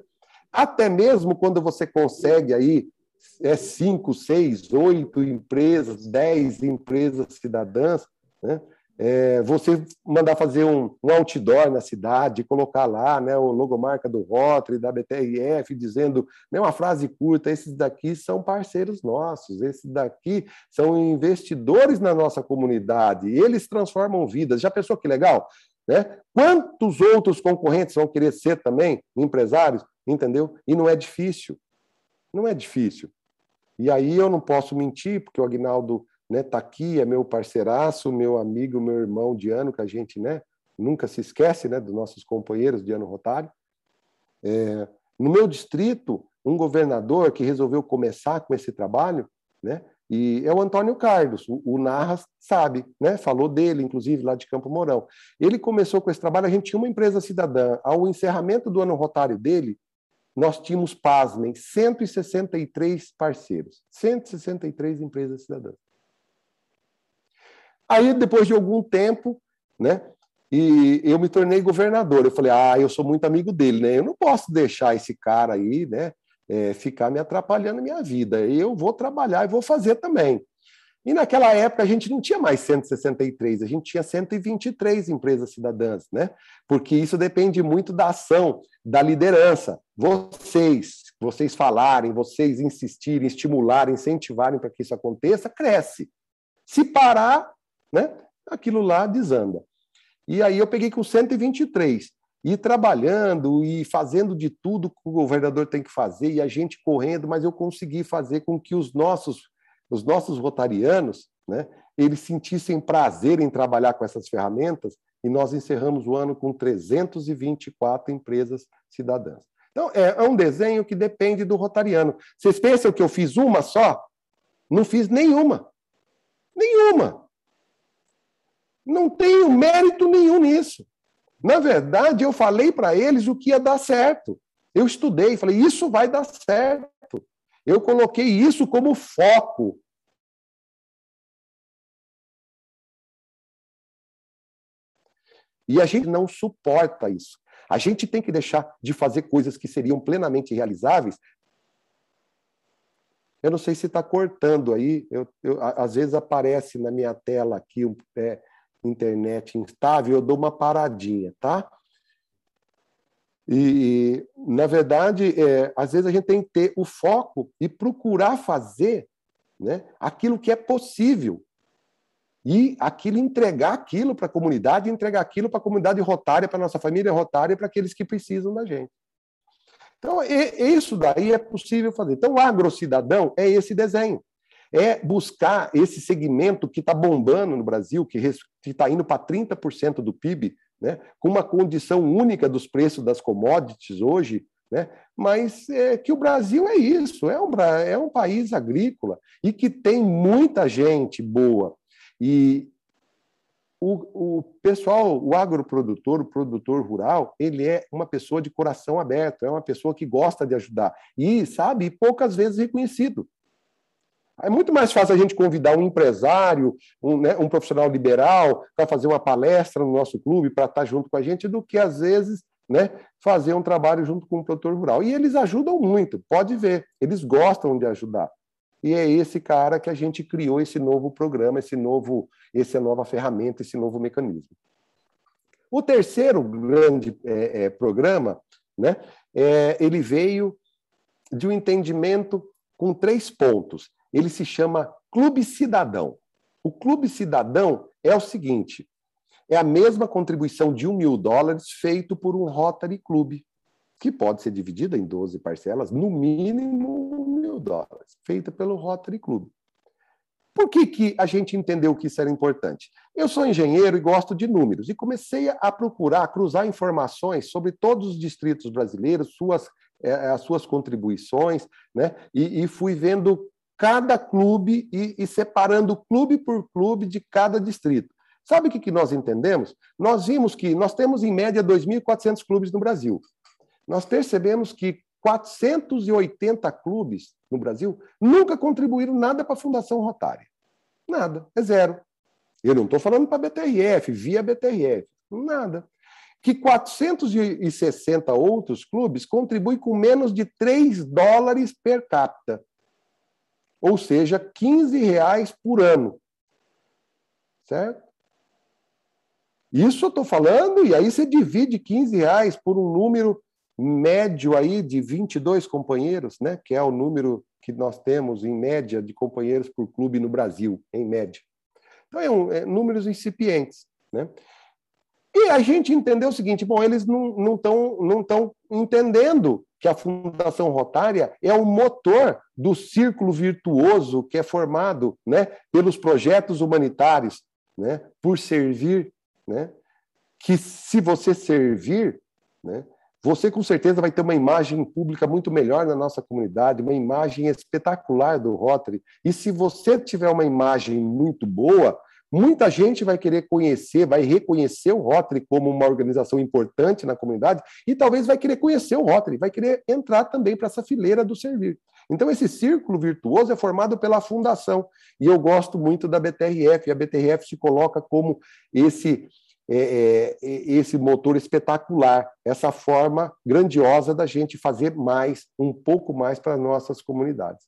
Até mesmo quando você consegue aí é cinco, seis, oito empresas, dez empresas cidadãs, né? É, você mandar fazer um, um, outdoor na cidade, colocar lá né, o logomarca do Rotary, da BTRF, dizendo né, uma frase curta: esses daqui são parceiros nossos, esses daqui são investidores na nossa comunidade, eles transformam vidas. Já pensou que legal? Né? Quantos outros concorrentes vão querer ser também empresários? Entendeu? E não é difícil. Não é difícil. E aí eu não posso mentir, porque o Agnaldo né, tá aqui, é meu parceiraço, meu amigo, meu irmão de ano, que a gente né, nunca se esquece né, dos nossos companheiros de ano rotário. É, no meu distrito, um governador que resolveu começar com esse trabalho, né, e é o Antônio Carlos, o, o Narras sabe, né, falou dele, inclusive, lá de Campo Mourão. Ele começou com esse trabalho, a gente tinha uma empresa cidadã. Ao encerramento do ano rotário dele, nós tínhamos, pasmem, 163 parceiros, 163 empresas cidadãs. Aí, depois de algum tempo, né, e eu me tornei governador. Eu falei, ah, eu sou muito amigo dele, né? Eu não posso deixar esse cara aí, né, é, ficar me atrapalhando a minha vida. Eu vou trabalhar e vou fazer também. E naquela época a gente não tinha mais 163, a gente tinha 123 empresas cidadãs, né? Porque isso depende muito da ação, da liderança. Vocês, vocês falarem, vocês insistirem, estimularem, incentivarem para que isso aconteça, cresce. Se parar, né? Aquilo lá desanda. E aí eu peguei com 123 e trabalhando e fazendo de tudo que o governador tem que fazer e a gente correndo, mas eu consegui fazer com que os nossos os nossos rotarianos, né, eles sentissem prazer em trabalhar com essas ferramentas, e nós encerramos o ano com 324 empresas cidadãs. Então, é, é um desenho que depende do rotariano. Vocês pensam que eu fiz uma só? Não fiz nenhuma. Nenhuma. Não tenho mérito nenhum nisso. Na verdade, eu falei para eles o que ia dar certo. Eu estudei, falei, isso vai dar certo. Eu coloquei isso como foco. E a gente não suporta isso. A gente tem que deixar de fazer coisas que seriam plenamente realizáveis. Eu não sei se está cortando aí. Eu, eu, às vezes aparece na minha tela aqui é, internet instável, eu dou uma paradinha, tá? E, na verdade, é, às vezes a gente tem que ter o foco e procurar fazer né, aquilo que é possível. E aquilo, entregar aquilo para a comunidade, entregar aquilo para a comunidade rotária, para a nossa família rotária, para aqueles que precisam da gente. Então, isso daí é possível fazer. Então, o agrocidadão é esse desenho. É buscar esse segmento que está bombando no Brasil, que está indo para 30% do PIB, né, com uma condição única dos preços das commodities hoje, né, mas é, que o Brasil é isso, é um, é um país agrícola e que tem muita gente boa. E o, o pessoal, o agroprodutor, o produtor rural, ele é uma pessoa de coração aberto, é uma pessoa que gosta de ajudar e, sabe, poucas vezes reconhecido. É muito mais fácil a gente convidar um empresário, um, né, um profissional liberal, para fazer uma palestra no nosso clube, para estar junto com a gente, do que, às vezes, né, fazer um trabalho junto com o produtor rural. E eles ajudam muito, pode ver, eles gostam de ajudar. E é esse cara que a gente criou esse novo programa, esse novo, essa nova ferramenta, esse novo mecanismo. O terceiro grande é, é, programa, né, é, ele veio de um entendimento com três pontos ele se chama Clube Cidadão. O Clube Cidadão é o seguinte: é a mesma contribuição de um mil dólares feito por um Rotary Club, que pode ser dividida em 12 parcelas, no mínimo mil dólares, feita pelo Rotary Club. Por que, que a gente entendeu que isso era importante? Eu sou engenheiro e gosto de números, e comecei a procurar, a cruzar informações sobre todos os distritos brasileiros, suas, é, as suas contribuições, né? e, e fui vendo cada clube e, e separando clube por clube de cada distrito. Sabe o que, que nós entendemos? Nós vimos que nós temos, em média, 2.400 clubes no Brasil. Nós percebemos que 480 clubes no Brasil nunca contribuíram nada para a Fundação Rotária. Nada, é zero. Eu não estou falando para a BTRF, via BTRF, nada. Que 460 outros clubes contribuem com menos de 3 dólares per capita ou seja, 15 reais por ano. Certo? Isso eu estou falando, e aí você divide 15 reais por um número médio aí de 22 companheiros, né? que é o número que nós temos, em média, de companheiros por clube no Brasil, em média. Então, é, um, é números incipientes. Né? E a gente entendeu o seguinte: bom, eles não estão não não entendendo que a Fundação Rotária é o motor do círculo virtuoso que é formado né, pelos projetos humanitários, né, por servir, né, que se você servir, né, você com certeza vai ter uma imagem pública muito melhor na nossa comunidade, uma imagem espetacular do Rotary. E se você tiver uma imagem muito boa, Muita gente vai querer conhecer, vai reconhecer o Rotary como uma organização importante na comunidade e talvez vai querer conhecer o Rotary, vai querer entrar também para essa fileira do servir. Então, esse círculo virtuoso é formado pela fundação. E eu gosto muito da BTRF, e a BTRF se coloca como esse, é, é, esse motor espetacular, essa forma grandiosa da gente fazer mais, um pouco mais para nossas comunidades.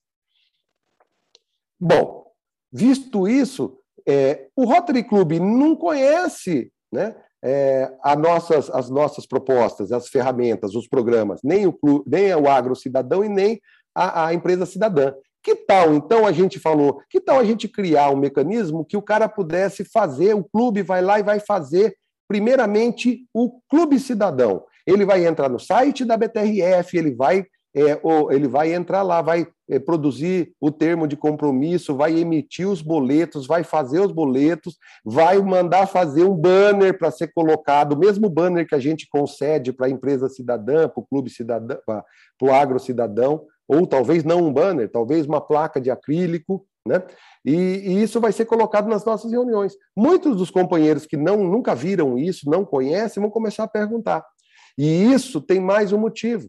Bom, visto isso, é, o Rotary Club não conhece né, é, nossas, as nossas propostas, as ferramentas, os programas, nem o, clube, nem o agro cidadão e nem a, a empresa cidadã. Que tal, então, a gente falou, que tal a gente criar um mecanismo que o cara pudesse fazer, o clube vai lá e vai fazer, primeiramente, o Clube Cidadão. Ele vai entrar no site da BTRF, ele vai, é, ele vai entrar lá, vai é, produzir o termo de compromisso, vai emitir os boletos, vai fazer os boletos, vai mandar fazer um banner para ser colocado, o mesmo banner que a gente concede para a empresa cidadã, para o clube cidadão, para o agro cidadão, ou talvez não um banner, talvez uma placa de acrílico, né? E, e, isso vai ser colocado nas nossas reuniões. Muitos dos companheiros que não nunca viram isso, não conhecem, vão começar a perguntar. E isso tem mais um motivo,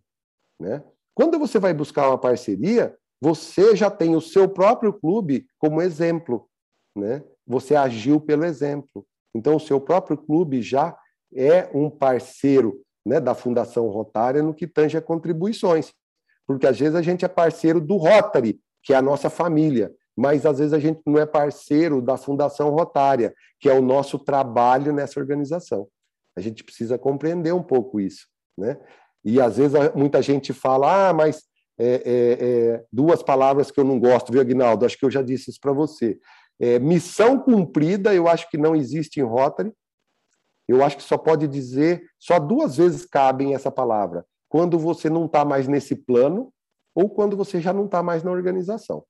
né? Quando você vai buscar uma parceria, você já tem o seu próprio clube como exemplo, né? Você agiu pelo exemplo. Então, o seu próprio clube já é um parceiro né, da Fundação Rotária no que tange a contribuições porque às vezes a gente é parceiro do Rotary, que é a nossa família, mas às vezes a gente não é parceiro da Fundação Rotária, que é o nosso trabalho nessa organização. A gente precisa compreender um pouco isso, né? E às vezes muita gente fala, ah, mas é, é, é, duas palavras que eu não gosto, viu, Aguinaldo? Acho que eu já disse isso para você. É, missão cumprida, eu acho que não existe em Rotary. Eu acho que só pode dizer, só duas vezes cabem essa palavra quando você não está mais nesse plano ou quando você já não está mais na organização.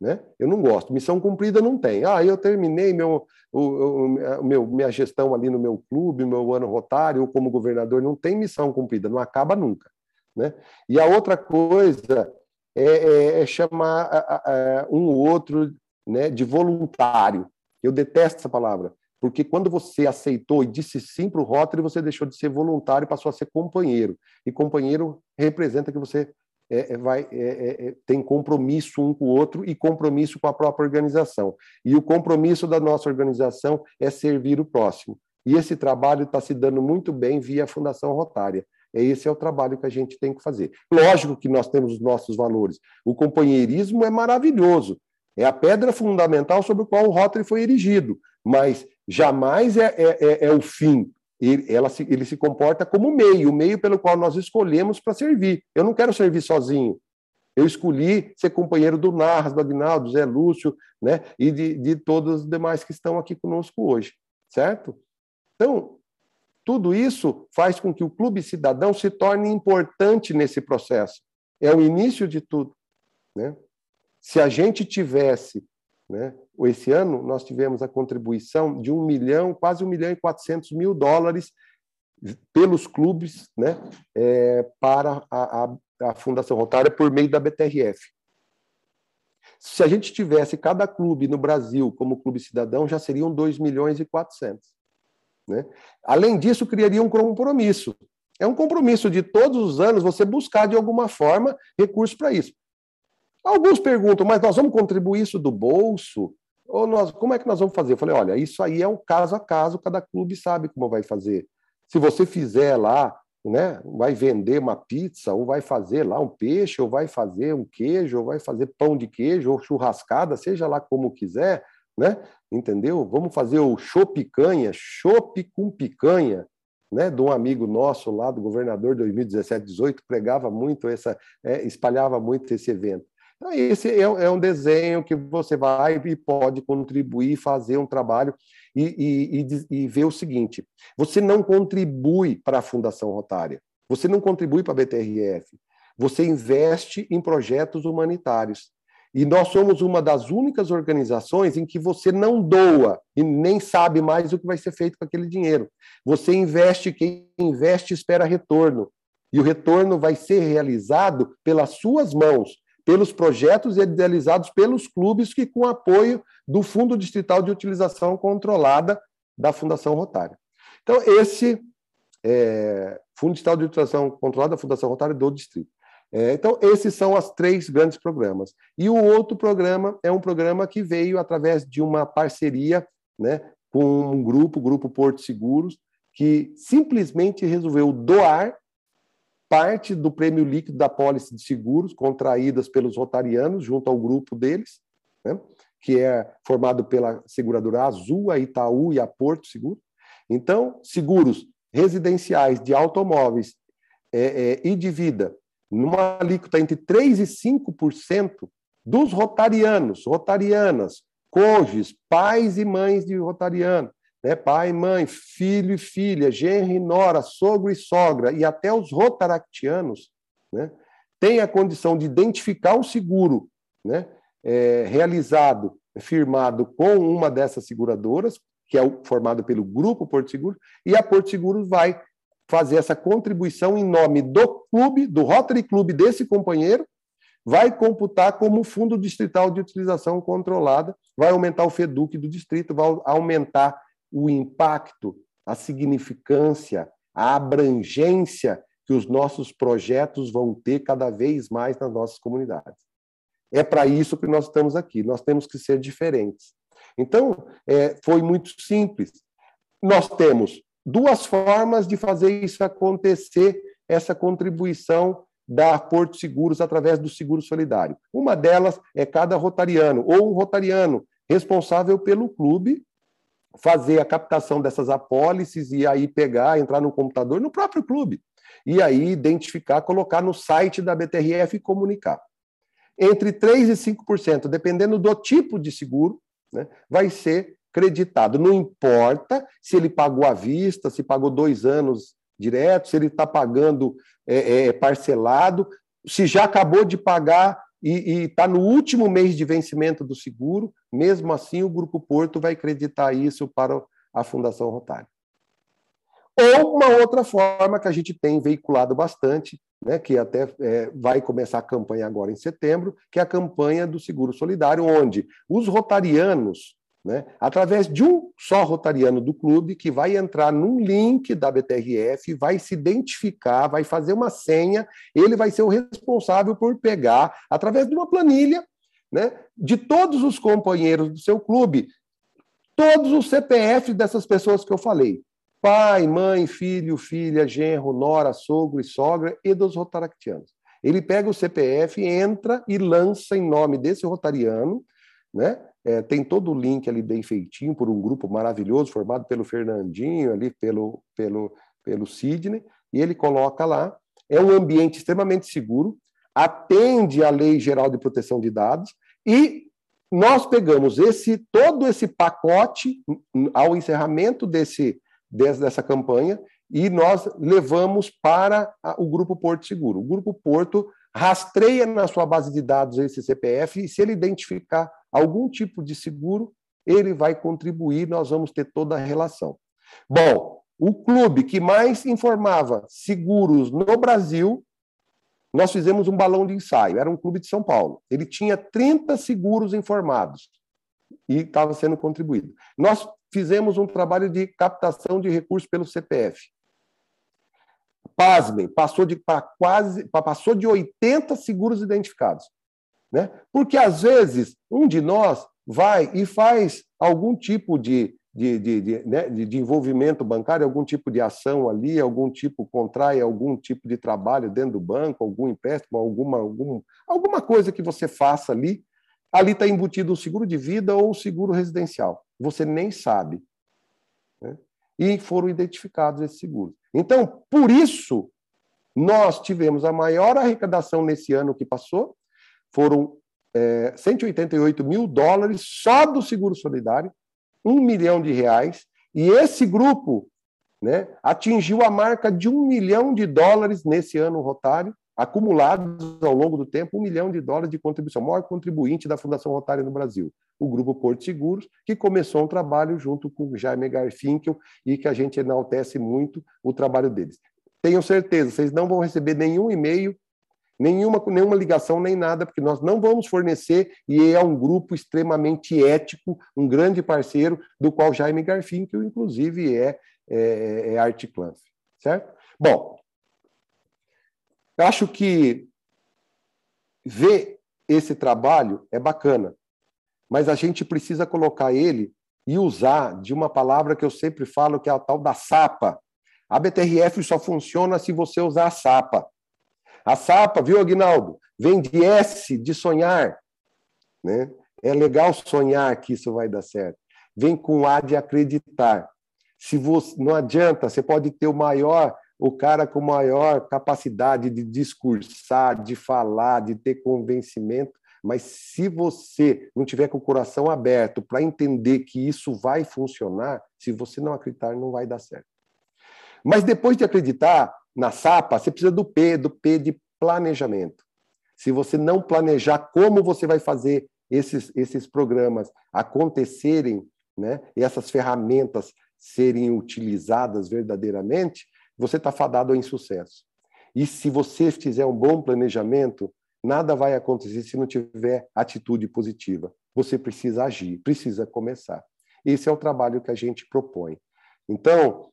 Né? Eu não gosto. Missão cumprida não tem. Ah, eu terminei meu, o, o, meu, minha gestão ali no meu clube, meu ano rotário, ou como governador, não tem missão cumprida, não acaba nunca. Né? E a outra coisa é, é, é chamar a, a, um outro né, de voluntário. Eu detesto essa palavra. Porque quando você aceitou e disse sim para o Rotary, você deixou de ser voluntário e passou a ser companheiro. E companheiro representa que você é, é vai, é, é, é, tem compromisso um com o outro e compromisso com a própria organização. E o compromisso da nossa organização é servir o próximo. E esse trabalho está se dando muito bem via a Fundação Rotária. Esse é o trabalho que a gente tem que fazer. Lógico que nós temos os nossos valores. O companheirismo é maravilhoso. É a pedra fundamental sobre a qual o Rotary foi erigido. Mas jamais é, é, é, é o fim. Ele, ela se, ele se comporta como meio, o meio pelo qual nós escolhemos para servir. Eu não quero servir sozinho. Eu escolhi ser companheiro do Narras, do Agnaldo, do Zé Lúcio, né? e de, de todos os demais que estão aqui conosco hoje, certo? Então, tudo isso faz com que o Clube Cidadão se torne importante nesse processo. É o início de tudo. Né? Se a gente tivesse né? Esse ano, nós tivemos a contribuição de um milhão, quase um milhão e quatrocentos mil dólares pelos clubes né, é, para a, a, a, Fundação Rotária por meio da BTRF. Se a gente tivesse cada clube no Brasil como clube cidadão, já seriam 2 milhões e 400. Né? Além disso, criaria um compromisso. É um compromisso de todos os anos você buscar, de alguma forma, recursos para isso. Alguns perguntam, mas nós vamos contribuir isso do bolso? Ou nós, como é que nós vamos fazer? Eu falei, olha, isso aí é um caso a caso, cada clube sabe como vai fazer. Se você fizer lá, né, vai vender uma pizza, ou vai fazer lá um peixe, ou vai fazer um queijo, ou vai fazer pão de queijo, ou churrascada, seja lá como quiser, né? Entendeu? Vamos fazer o show picanha, chopp com picanha, né, de um amigo nosso lá, do governador 2017-18, pregava muito essa, é, espalhava muito esse evento. Então, esse é, é, um desenho que você vai e pode contribuir, fazer um trabalho e, e, e ver o seguinte: você não contribui para a Fundação Rotária, você não contribui para a BTRF, você investe em projetos humanitários. E nós somos uma das únicas organizações em que você não doa e nem sabe mais o que vai ser feito com aquele dinheiro. Você investe, quem investe espera retorno. E o retorno vai ser realizado pelas suas mãos, pelos projetos idealizados pelos clubes que com apoio do Fundo Distrital de Utilização Controlada da Fundação Rotária. Então, esse é, Fundo Distrital de Utilização Controlada da Fundação Rotária do Distrito. É, então, esses são os três grandes programas. E o outro programa é um programa que veio através de uma parceria né, com um grupo, o Grupo Porto Seguros, que simplesmente resolveu doar parte do prêmio líquido da pólice de seguros contraídas pelos rotarianos junto ao grupo deles, né, que é formado pela seguradora Azul, a Itaú e a Porto Seguro. Então, seguros residenciais de automóveis é, é, e de vida, numa alíquota entre 3% e 5% dos rotarianos, rotarianas, cônjuges, pais e mães de rotariano, né? pai, mãe, filho e filha, genro e nora, sogro e sogra, e até os rotaractianos, né? tem a condição de identificar o seguro né? É, realizado, firmado com uma dessas seguradoras, que é formado pelo Grupo Porto Seguro, e a Porto Seguro vai fazer essa contribuição em nome do clube, do Rotary Clube desse companheiro, vai computar como fundo distrital de utilização controlada, vai aumentar o FEDUC do distrito, vai aumentar o impacto, a significância, a abrangência que os nossos projetos vão ter cada vez mais nas nossas comunidades. É para isso que nós estamos aqui, nós temos que ser diferentes. Então, é, foi muito simples. Nós temos duas formas de fazer isso acontecer, essa contribuição da Porto Seguros através do seguro solidário. Uma delas é cada rotariano, ou um rotariano responsável pelo clube fazer a captação dessas apólices e aí pegar, entrar no computador no próprio clube. E aí identificar, colocar no site da BTRF e comunicar. Entre 3% e 5%, dependendo do tipo de seguro, né, vai ser creditado. Não importa se ele pagou à vista, se pagou dois anos direto, se ele está pagando é, é, parcelado, se já acabou de pagar e está no último mês de vencimento do seguro, mesmo assim o Grupo Porto vai acreditar isso para a Fundação Rotário. Ou uma outra forma que a gente tem veiculado bastante, né, que até é, vai começar a campanha agora em setembro, que é a campanha do Seguro Solidário, onde os rotarianos né? através de um só rotariano do clube que vai entrar num link da BTRF, vai se identificar, vai fazer uma senha, ele vai ser o responsável por pegar, através de uma planilha, né, de todos os companheiros do seu clube, todos os CPFs dessas pessoas que eu falei. Pai, mãe, filho, filha, genro, nora, sogro e sogra e dos rotaractianos. Ele pega o CPF, entra e lança em nome desse rotariano, né? É, tem todo o link ali bem feitinho por um grupo maravilhoso formado pelo Fernandinho, ali pelo, pelo, pelo Sidney, e ele coloca lá. É um ambiente extremamente seguro, atende à Lei Geral de Proteção de Dados, e nós pegamos esse todo esse pacote ao encerramento desse, dessa campanha e nós levamos para o Grupo Porto Seguro. O Grupo Porto rastreia na sua base de dados esse CPF e se ele identificar algum tipo de seguro, ele vai contribuir, nós vamos ter toda a relação. Bom, o clube que mais informava seguros no Brasil, nós fizemos um balão de ensaio, era um clube de São Paulo. Ele tinha 30 seguros informados e estava sendo contribuído. Nós fizemos um trabalho de captação de recursos pelo CPF. Pasmem, passou de quase passou de 80 seguros identificados. Né? Porque, às vezes, um de nós vai e faz algum tipo de, de, de, de, né, de envolvimento bancário, algum tipo de ação ali, algum tipo, contrai algum tipo de trabalho dentro do banco, algum empréstimo, alguma, algum, alguma coisa que você faça ali, ali está embutido o seguro de vida ou o seguro residencial. Você nem sabe. Né? E foram identificados esses seguros. Então, por isso, nós tivemos a maior arrecadação nesse ano que passou, foram é, 188 mil dólares só do seguro solidário, um milhão de reais, e esse grupo né, atingiu a marca de um milhão de dólares nesse ano rotário, acumulados ao longo do tempo, um milhão de dólares de contribuição, maior contribuinte da Fundação Rotária no Brasil, o Grupo Porto Seguros, que começou um trabalho junto com o Jaime Garfinkel e que a gente enaltece muito o trabalho deles. Tenho certeza, vocês não vão receber nenhum e-mail Nenhuma, nenhuma ligação nem nada, porque nós não vamos fornecer, e é um grupo extremamente ético, um grande parceiro, do qual Jaime Garfinkel, inclusive, é, é, é Art Clanf, certo? Bom, acho que ver esse trabalho é bacana, mas a gente precisa colocar ele e usar de uma palavra que eu sempre falo, que é a tal da sapa. A BTRF só funciona se você usar a sapa. A sapa, viu, Aguinaldo? Vem de S, de sonhar. Né? É legal sonhar que isso vai dar certo. Vem com A de acreditar. Se você, não adianta, você pode ter o maior, o cara com maior capacidade de discursar, de falar, de ter convencimento, mas se você não tiver com o coração aberto para entender que isso vai funcionar, se você não acreditar, não vai dar certo. Mas depois de acreditar, na SAPA, você precisa do P, do P de planejamento. Se você não planejar como você vai fazer esses, esses programas acontecerem, né, e essas ferramentas serem utilizadas verdadeiramente, você está fadado ao insucesso. E se você fizer um bom planejamento, nada vai acontecer se não tiver atitude positiva. Você precisa agir, precisa começar. Esse é o trabalho que a gente propõe. Então,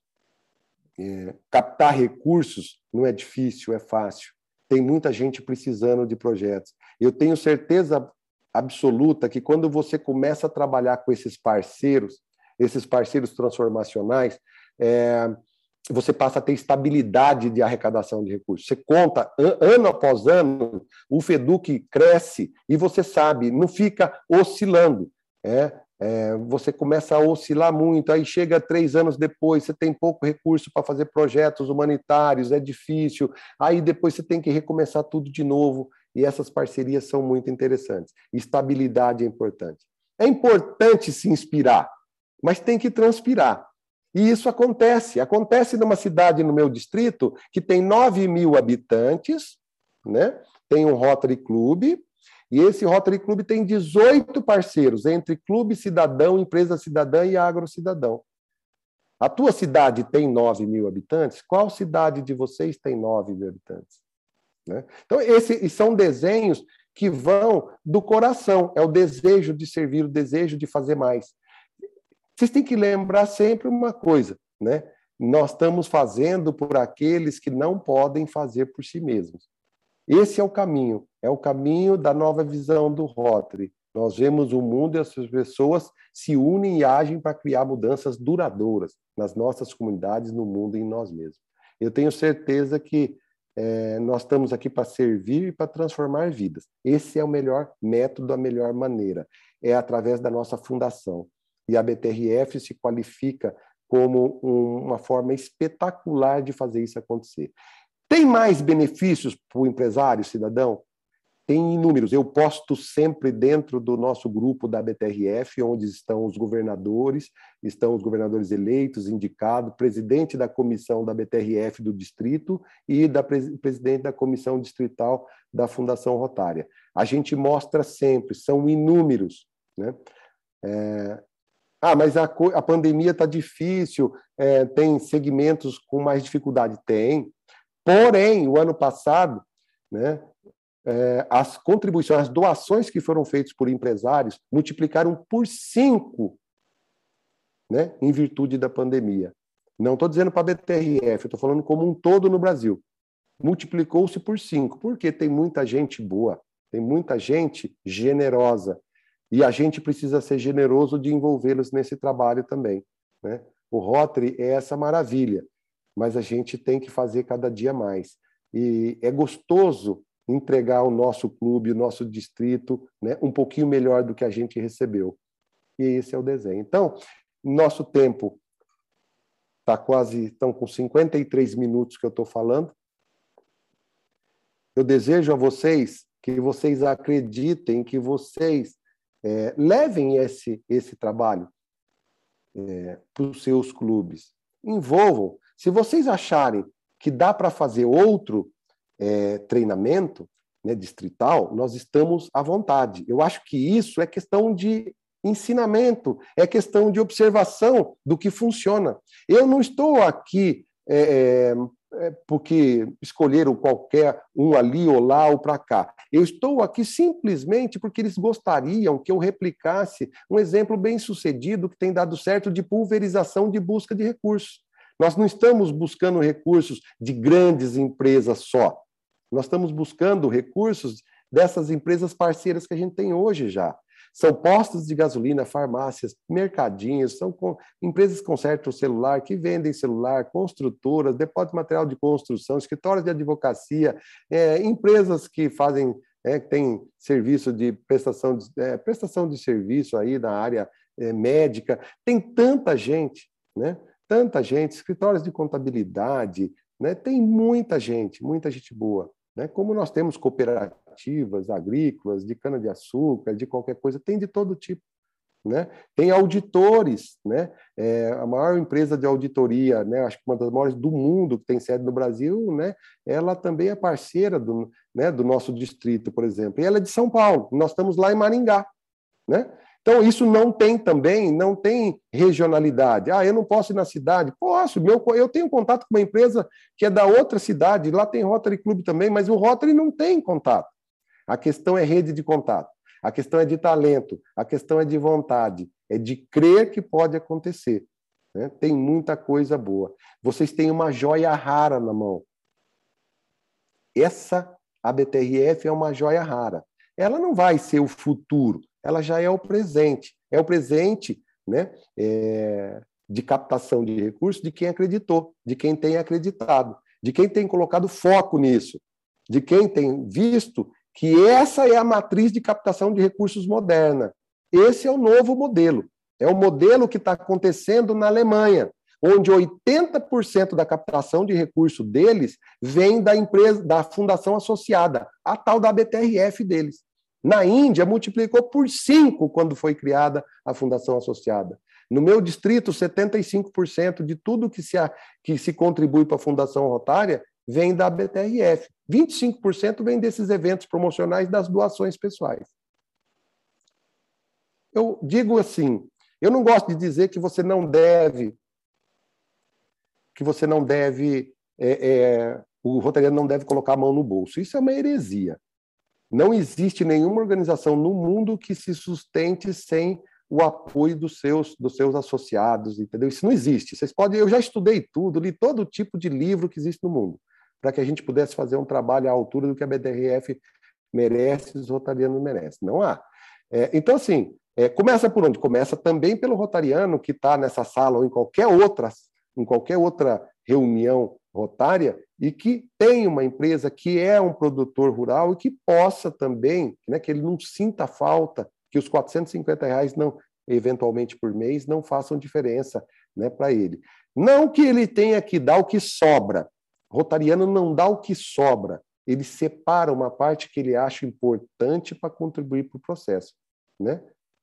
é, captar recursos não é difícil, é fácil. Tem muita gente precisando de projetos. Eu tenho certeza absoluta que quando você começa a trabalhar com esses parceiros, esses parceiros transformacionais, é, você passa a ter estabilidade de arrecadação de recursos. Você conta ano após ano, o FEDUC cresce e você sabe, não fica oscilando. É, é, você começa a oscilar muito, aí chega três anos depois, você tem pouco recurso para fazer projetos humanitários, é difícil, aí depois você tem que recomeçar tudo de novo, e essas parcerias são muito interessantes. Estabilidade é importante. É importante se inspirar, mas tem que transpirar. E isso acontece. Acontece numa cidade no meu distrito que tem 9 mil habitantes, né? tem um Rotary Club, e esse Rotary Club tem 18 parceiros, entre clube cidadão, empresa cidadã e agro cidadão. A tua cidade tem 9 mil habitantes? Qual cidade de vocês tem 9 mil habitantes? Né? Então, esses são desenhos que vão do coração, é o desejo de servir, o desejo de fazer mais. Vocês têm que lembrar sempre uma coisa, né? Nós estamos fazendo por aqueles que não podem fazer por si mesmos. Esse é o caminho, é o caminho da nova visão do Rotary. Nós vemos o mundo e as pessoas se unem e agem para criar mudanças duradouras nas nossas comunidades, no mundo e em nós mesmos. Eu tenho certeza que é, nós estamos aqui para servir e para transformar vidas. Esse é o melhor método, a melhor maneira. É através da nossa fundação. E a BTRF se qualifica como um, uma forma espetacular de fazer isso acontecer. Tem mais benefícios para o empresário, cidadão? Tem inúmeros. Eu posto sempre dentro do nosso grupo da BTRF, onde estão os governadores, estão os governadores eleitos, indicados, presidente da comissão da BTRF do distrito e da presidente da comissão distrital da Fundação Rotária. A gente mostra sempre, são inúmeros. Né? É... Ah, mas a, a pandemia está difícil, é, tem segmentos com mais dificuldade? Tem. Porém, o ano passado, né, é, as contribuições, as doações que foram feitas por empresários multiplicaram por cinco né, em virtude da pandemia. Não estou dizendo para a BTRF, estou falando como um todo no Brasil. Multiplicou-se por cinco, porque tem muita gente boa, tem muita gente generosa. E a gente precisa ser generoso de envolvê-los nesse trabalho também. Né? O Rotary é essa maravilha mas a gente tem que fazer cada dia mais. E é gostoso entregar o nosso clube, o nosso distrito, né, um pouquinho melhor do que a gente recebeu. E esse é o desenho. Então, nosso tempo está quase, estão com 53 minutos que eu estou falando. Eu desejo a vocês que vocês acreditem, que vocês é, levem esse, esse trabalho é, para os seus clubes. Envolvam, se vocês acharem que dá para fazer outro é, treinamento né, distrital, nós estamos à vontade. Eu acho que isso é questão de ensinamento, é questão de observação do que funciona. Eu não estou aqui é, é, porque escolheram qualquer um ali ou lá ou para cá. Eu estou aqui simplesmente porque eles gostariam que eu replicasse um exemplo bem sucedido que tem dado certo de pulverização de busca de recursos. Nós não estamos buscando recursos de grandes empresas só. Nós estamos buscando recursos dessas empresas parceiras que a gente tem hoje já. São postos de gasolina, farmácias, mercadinhos, são com, empresas que consertam celular, que vendem celular, construtoras, depósito de material de construção, escritórios de advocacia, é, empresas que fazem, é, que têm serviço de prestação de, é, prestação de serviço aí na área é, médica. Tem tanta gente, né? Tanta gente, escritórios de contabilidade, né? Tem muita gente, muita gente boa. Né? Como nós temos cooperativas agrícolas, de cana-de-açúcar, de qualquer coisa, tem de todo tipo. Né? Tem auditores, né? É, a maior empresa de auditoria, né? acho que uma das maiores do mundo que tem sede no Brasil, né? Ela também é parceira do, né? do nosso distrito, por exemplo. E ela é de São Paulo. Nós estamos lá em Maringá, né? Então, isso não tem também, não tem regionalidade. Ah, eu não posso ir na cidade. Posso, meu, eu tenho contato com uma empresa que é da outra cidade, lá tem Rotary Club também, mas o Rotary não tem contato. A questão é rede de contato, a questão é de talento, a questão é de vontade, é de crer que pode acontecer. Né? Tem muita coisa boa. Vocês têm uma joia rara na mão. Essa, a BTRF, é uma joia rara. Ela não vai ser o futuro, ela já é o presente. É o presente né, é, de captação de recursos de quem acreditou, de quem tem acreditado, de quem tem colocado foco nisso, de quem tem visto que essa é a matriz de captação de recursos moderna. Esse é o novo modelo. É o modelo que está acontecendo na Alemanha, onde 80% da captação de recurso deles vem da empresa, da fundação associada, a tal da BTRF deles. Na Índia, multiplicou por cinco quando foi criada a Fundação Associada. No meu distrito, 75% de tudo que se, que se contribui para a Fundação Rotária vem da BTRF. 25% vem desses eventos promocionais das doações pessoais. Eu digo assim, eu não gosto de dizer que você não deve, que você não deve, é, é, o rotariano não deve colocar a mão no bolso. Isso é uma heresia. Não existe nenhuma organização no mundo que se sustente sem o apoio dos seus, dos seus associados, entendeu? Isso não existe. Vocês podem, eu já estudei tudo, li todo tipo de livro que existe no mundo, para que a gente pudesse fazer um trabalho à altura do que a BDRF merece, os rotarianos merecem. Não há. É, então, assim, é, começa por onde? Começa também pelo rotariano que está nessa sala ou em qualquer outra, em qualquer outra reunião rotária e que tem uma empresa que é um produtor rural e que possa também, né, que ele não sinta falta, que os 450 reais não, eventualmente por mês, não façam diferença né, para ele. Não que ele tenha que dar o que sobra. Rotariano não dá o que sobra. Ele separa uma parte que ele acha importante para contribuir para o processo. Né?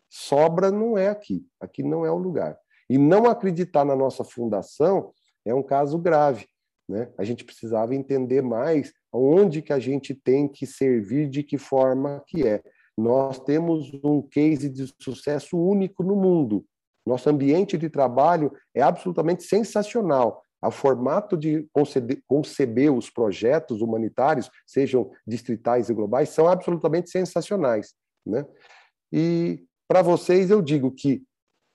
Sobra não é aqui. Aqui não é o lugar. E não acreditar na nossa fundação é um caso grave. Né? A gente precisava entender mais onde que a gente tem que servir, de que forma que é. Nós temos um case de sucesso único no mundo. Nosso ambiente de trabalho é absolutamente sensacional. O formato de conceber, conceber os projetos humanitários, sejam distritais e globais, são absolutamente sensacionais. Né? E para vocês eu digo que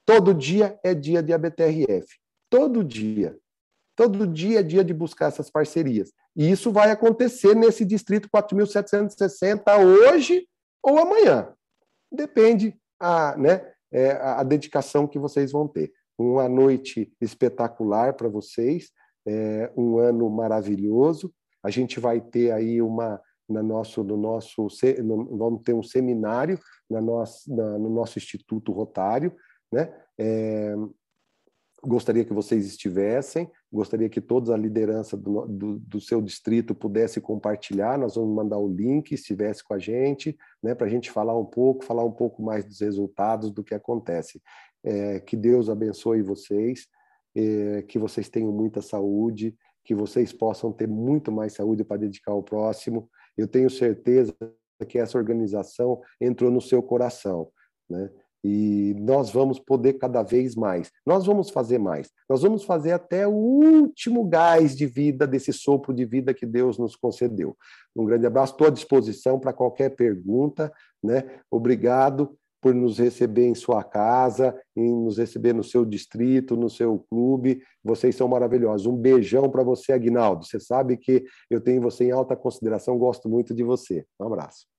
todo dia é dia de ABTRF. Todo dia. Todo dia é dia de buscar essas parcerias. E isso vai acontecer nesse distrito 4.760 hoje ou amanhã. Depende a, né, é, a dedicação que vocês vão ter. Uma noite espetacular para vocês, é, um ano maravilhoso. A gente vai ter aí uma na nosso, no nosso, no, vamos ter um seminário na nossa, na, no nosso Instituto Rotário, né? É, gostaria que vocês estivessem, gostaria que toda a liderança do, do, do, seu distrito pudesse compartilhar, nós vamos mandar o link, estivesse com a gente, né, para a gente falar um pouco, falar um pouco mais dos resultados do que acontece. É, que Deus abençoe vocês, é, que vocês tenham muita saúde, que vocês possam ter muito mais saúde para dedicar ao próximo. Eu tenho certeza que essa organização entrou no seu coração, né? E nós vamos poder cada vez mais. Nós vamos fazer mais. Nós vamos fazer até o último gás de vida, desse sopro de vida que Deus nos concedeu. Um grande abraço, estou à disposição para qualquer pergunta. Né? Obrigado por nos receber em sua casa, em nos receber no seu distrito, no seu clube. Vocês são maravilhosos. Um beijão para você, Aguinaldo. Você sabe que eu tenho você em alta consideração, gosto muito de você. Um abraço.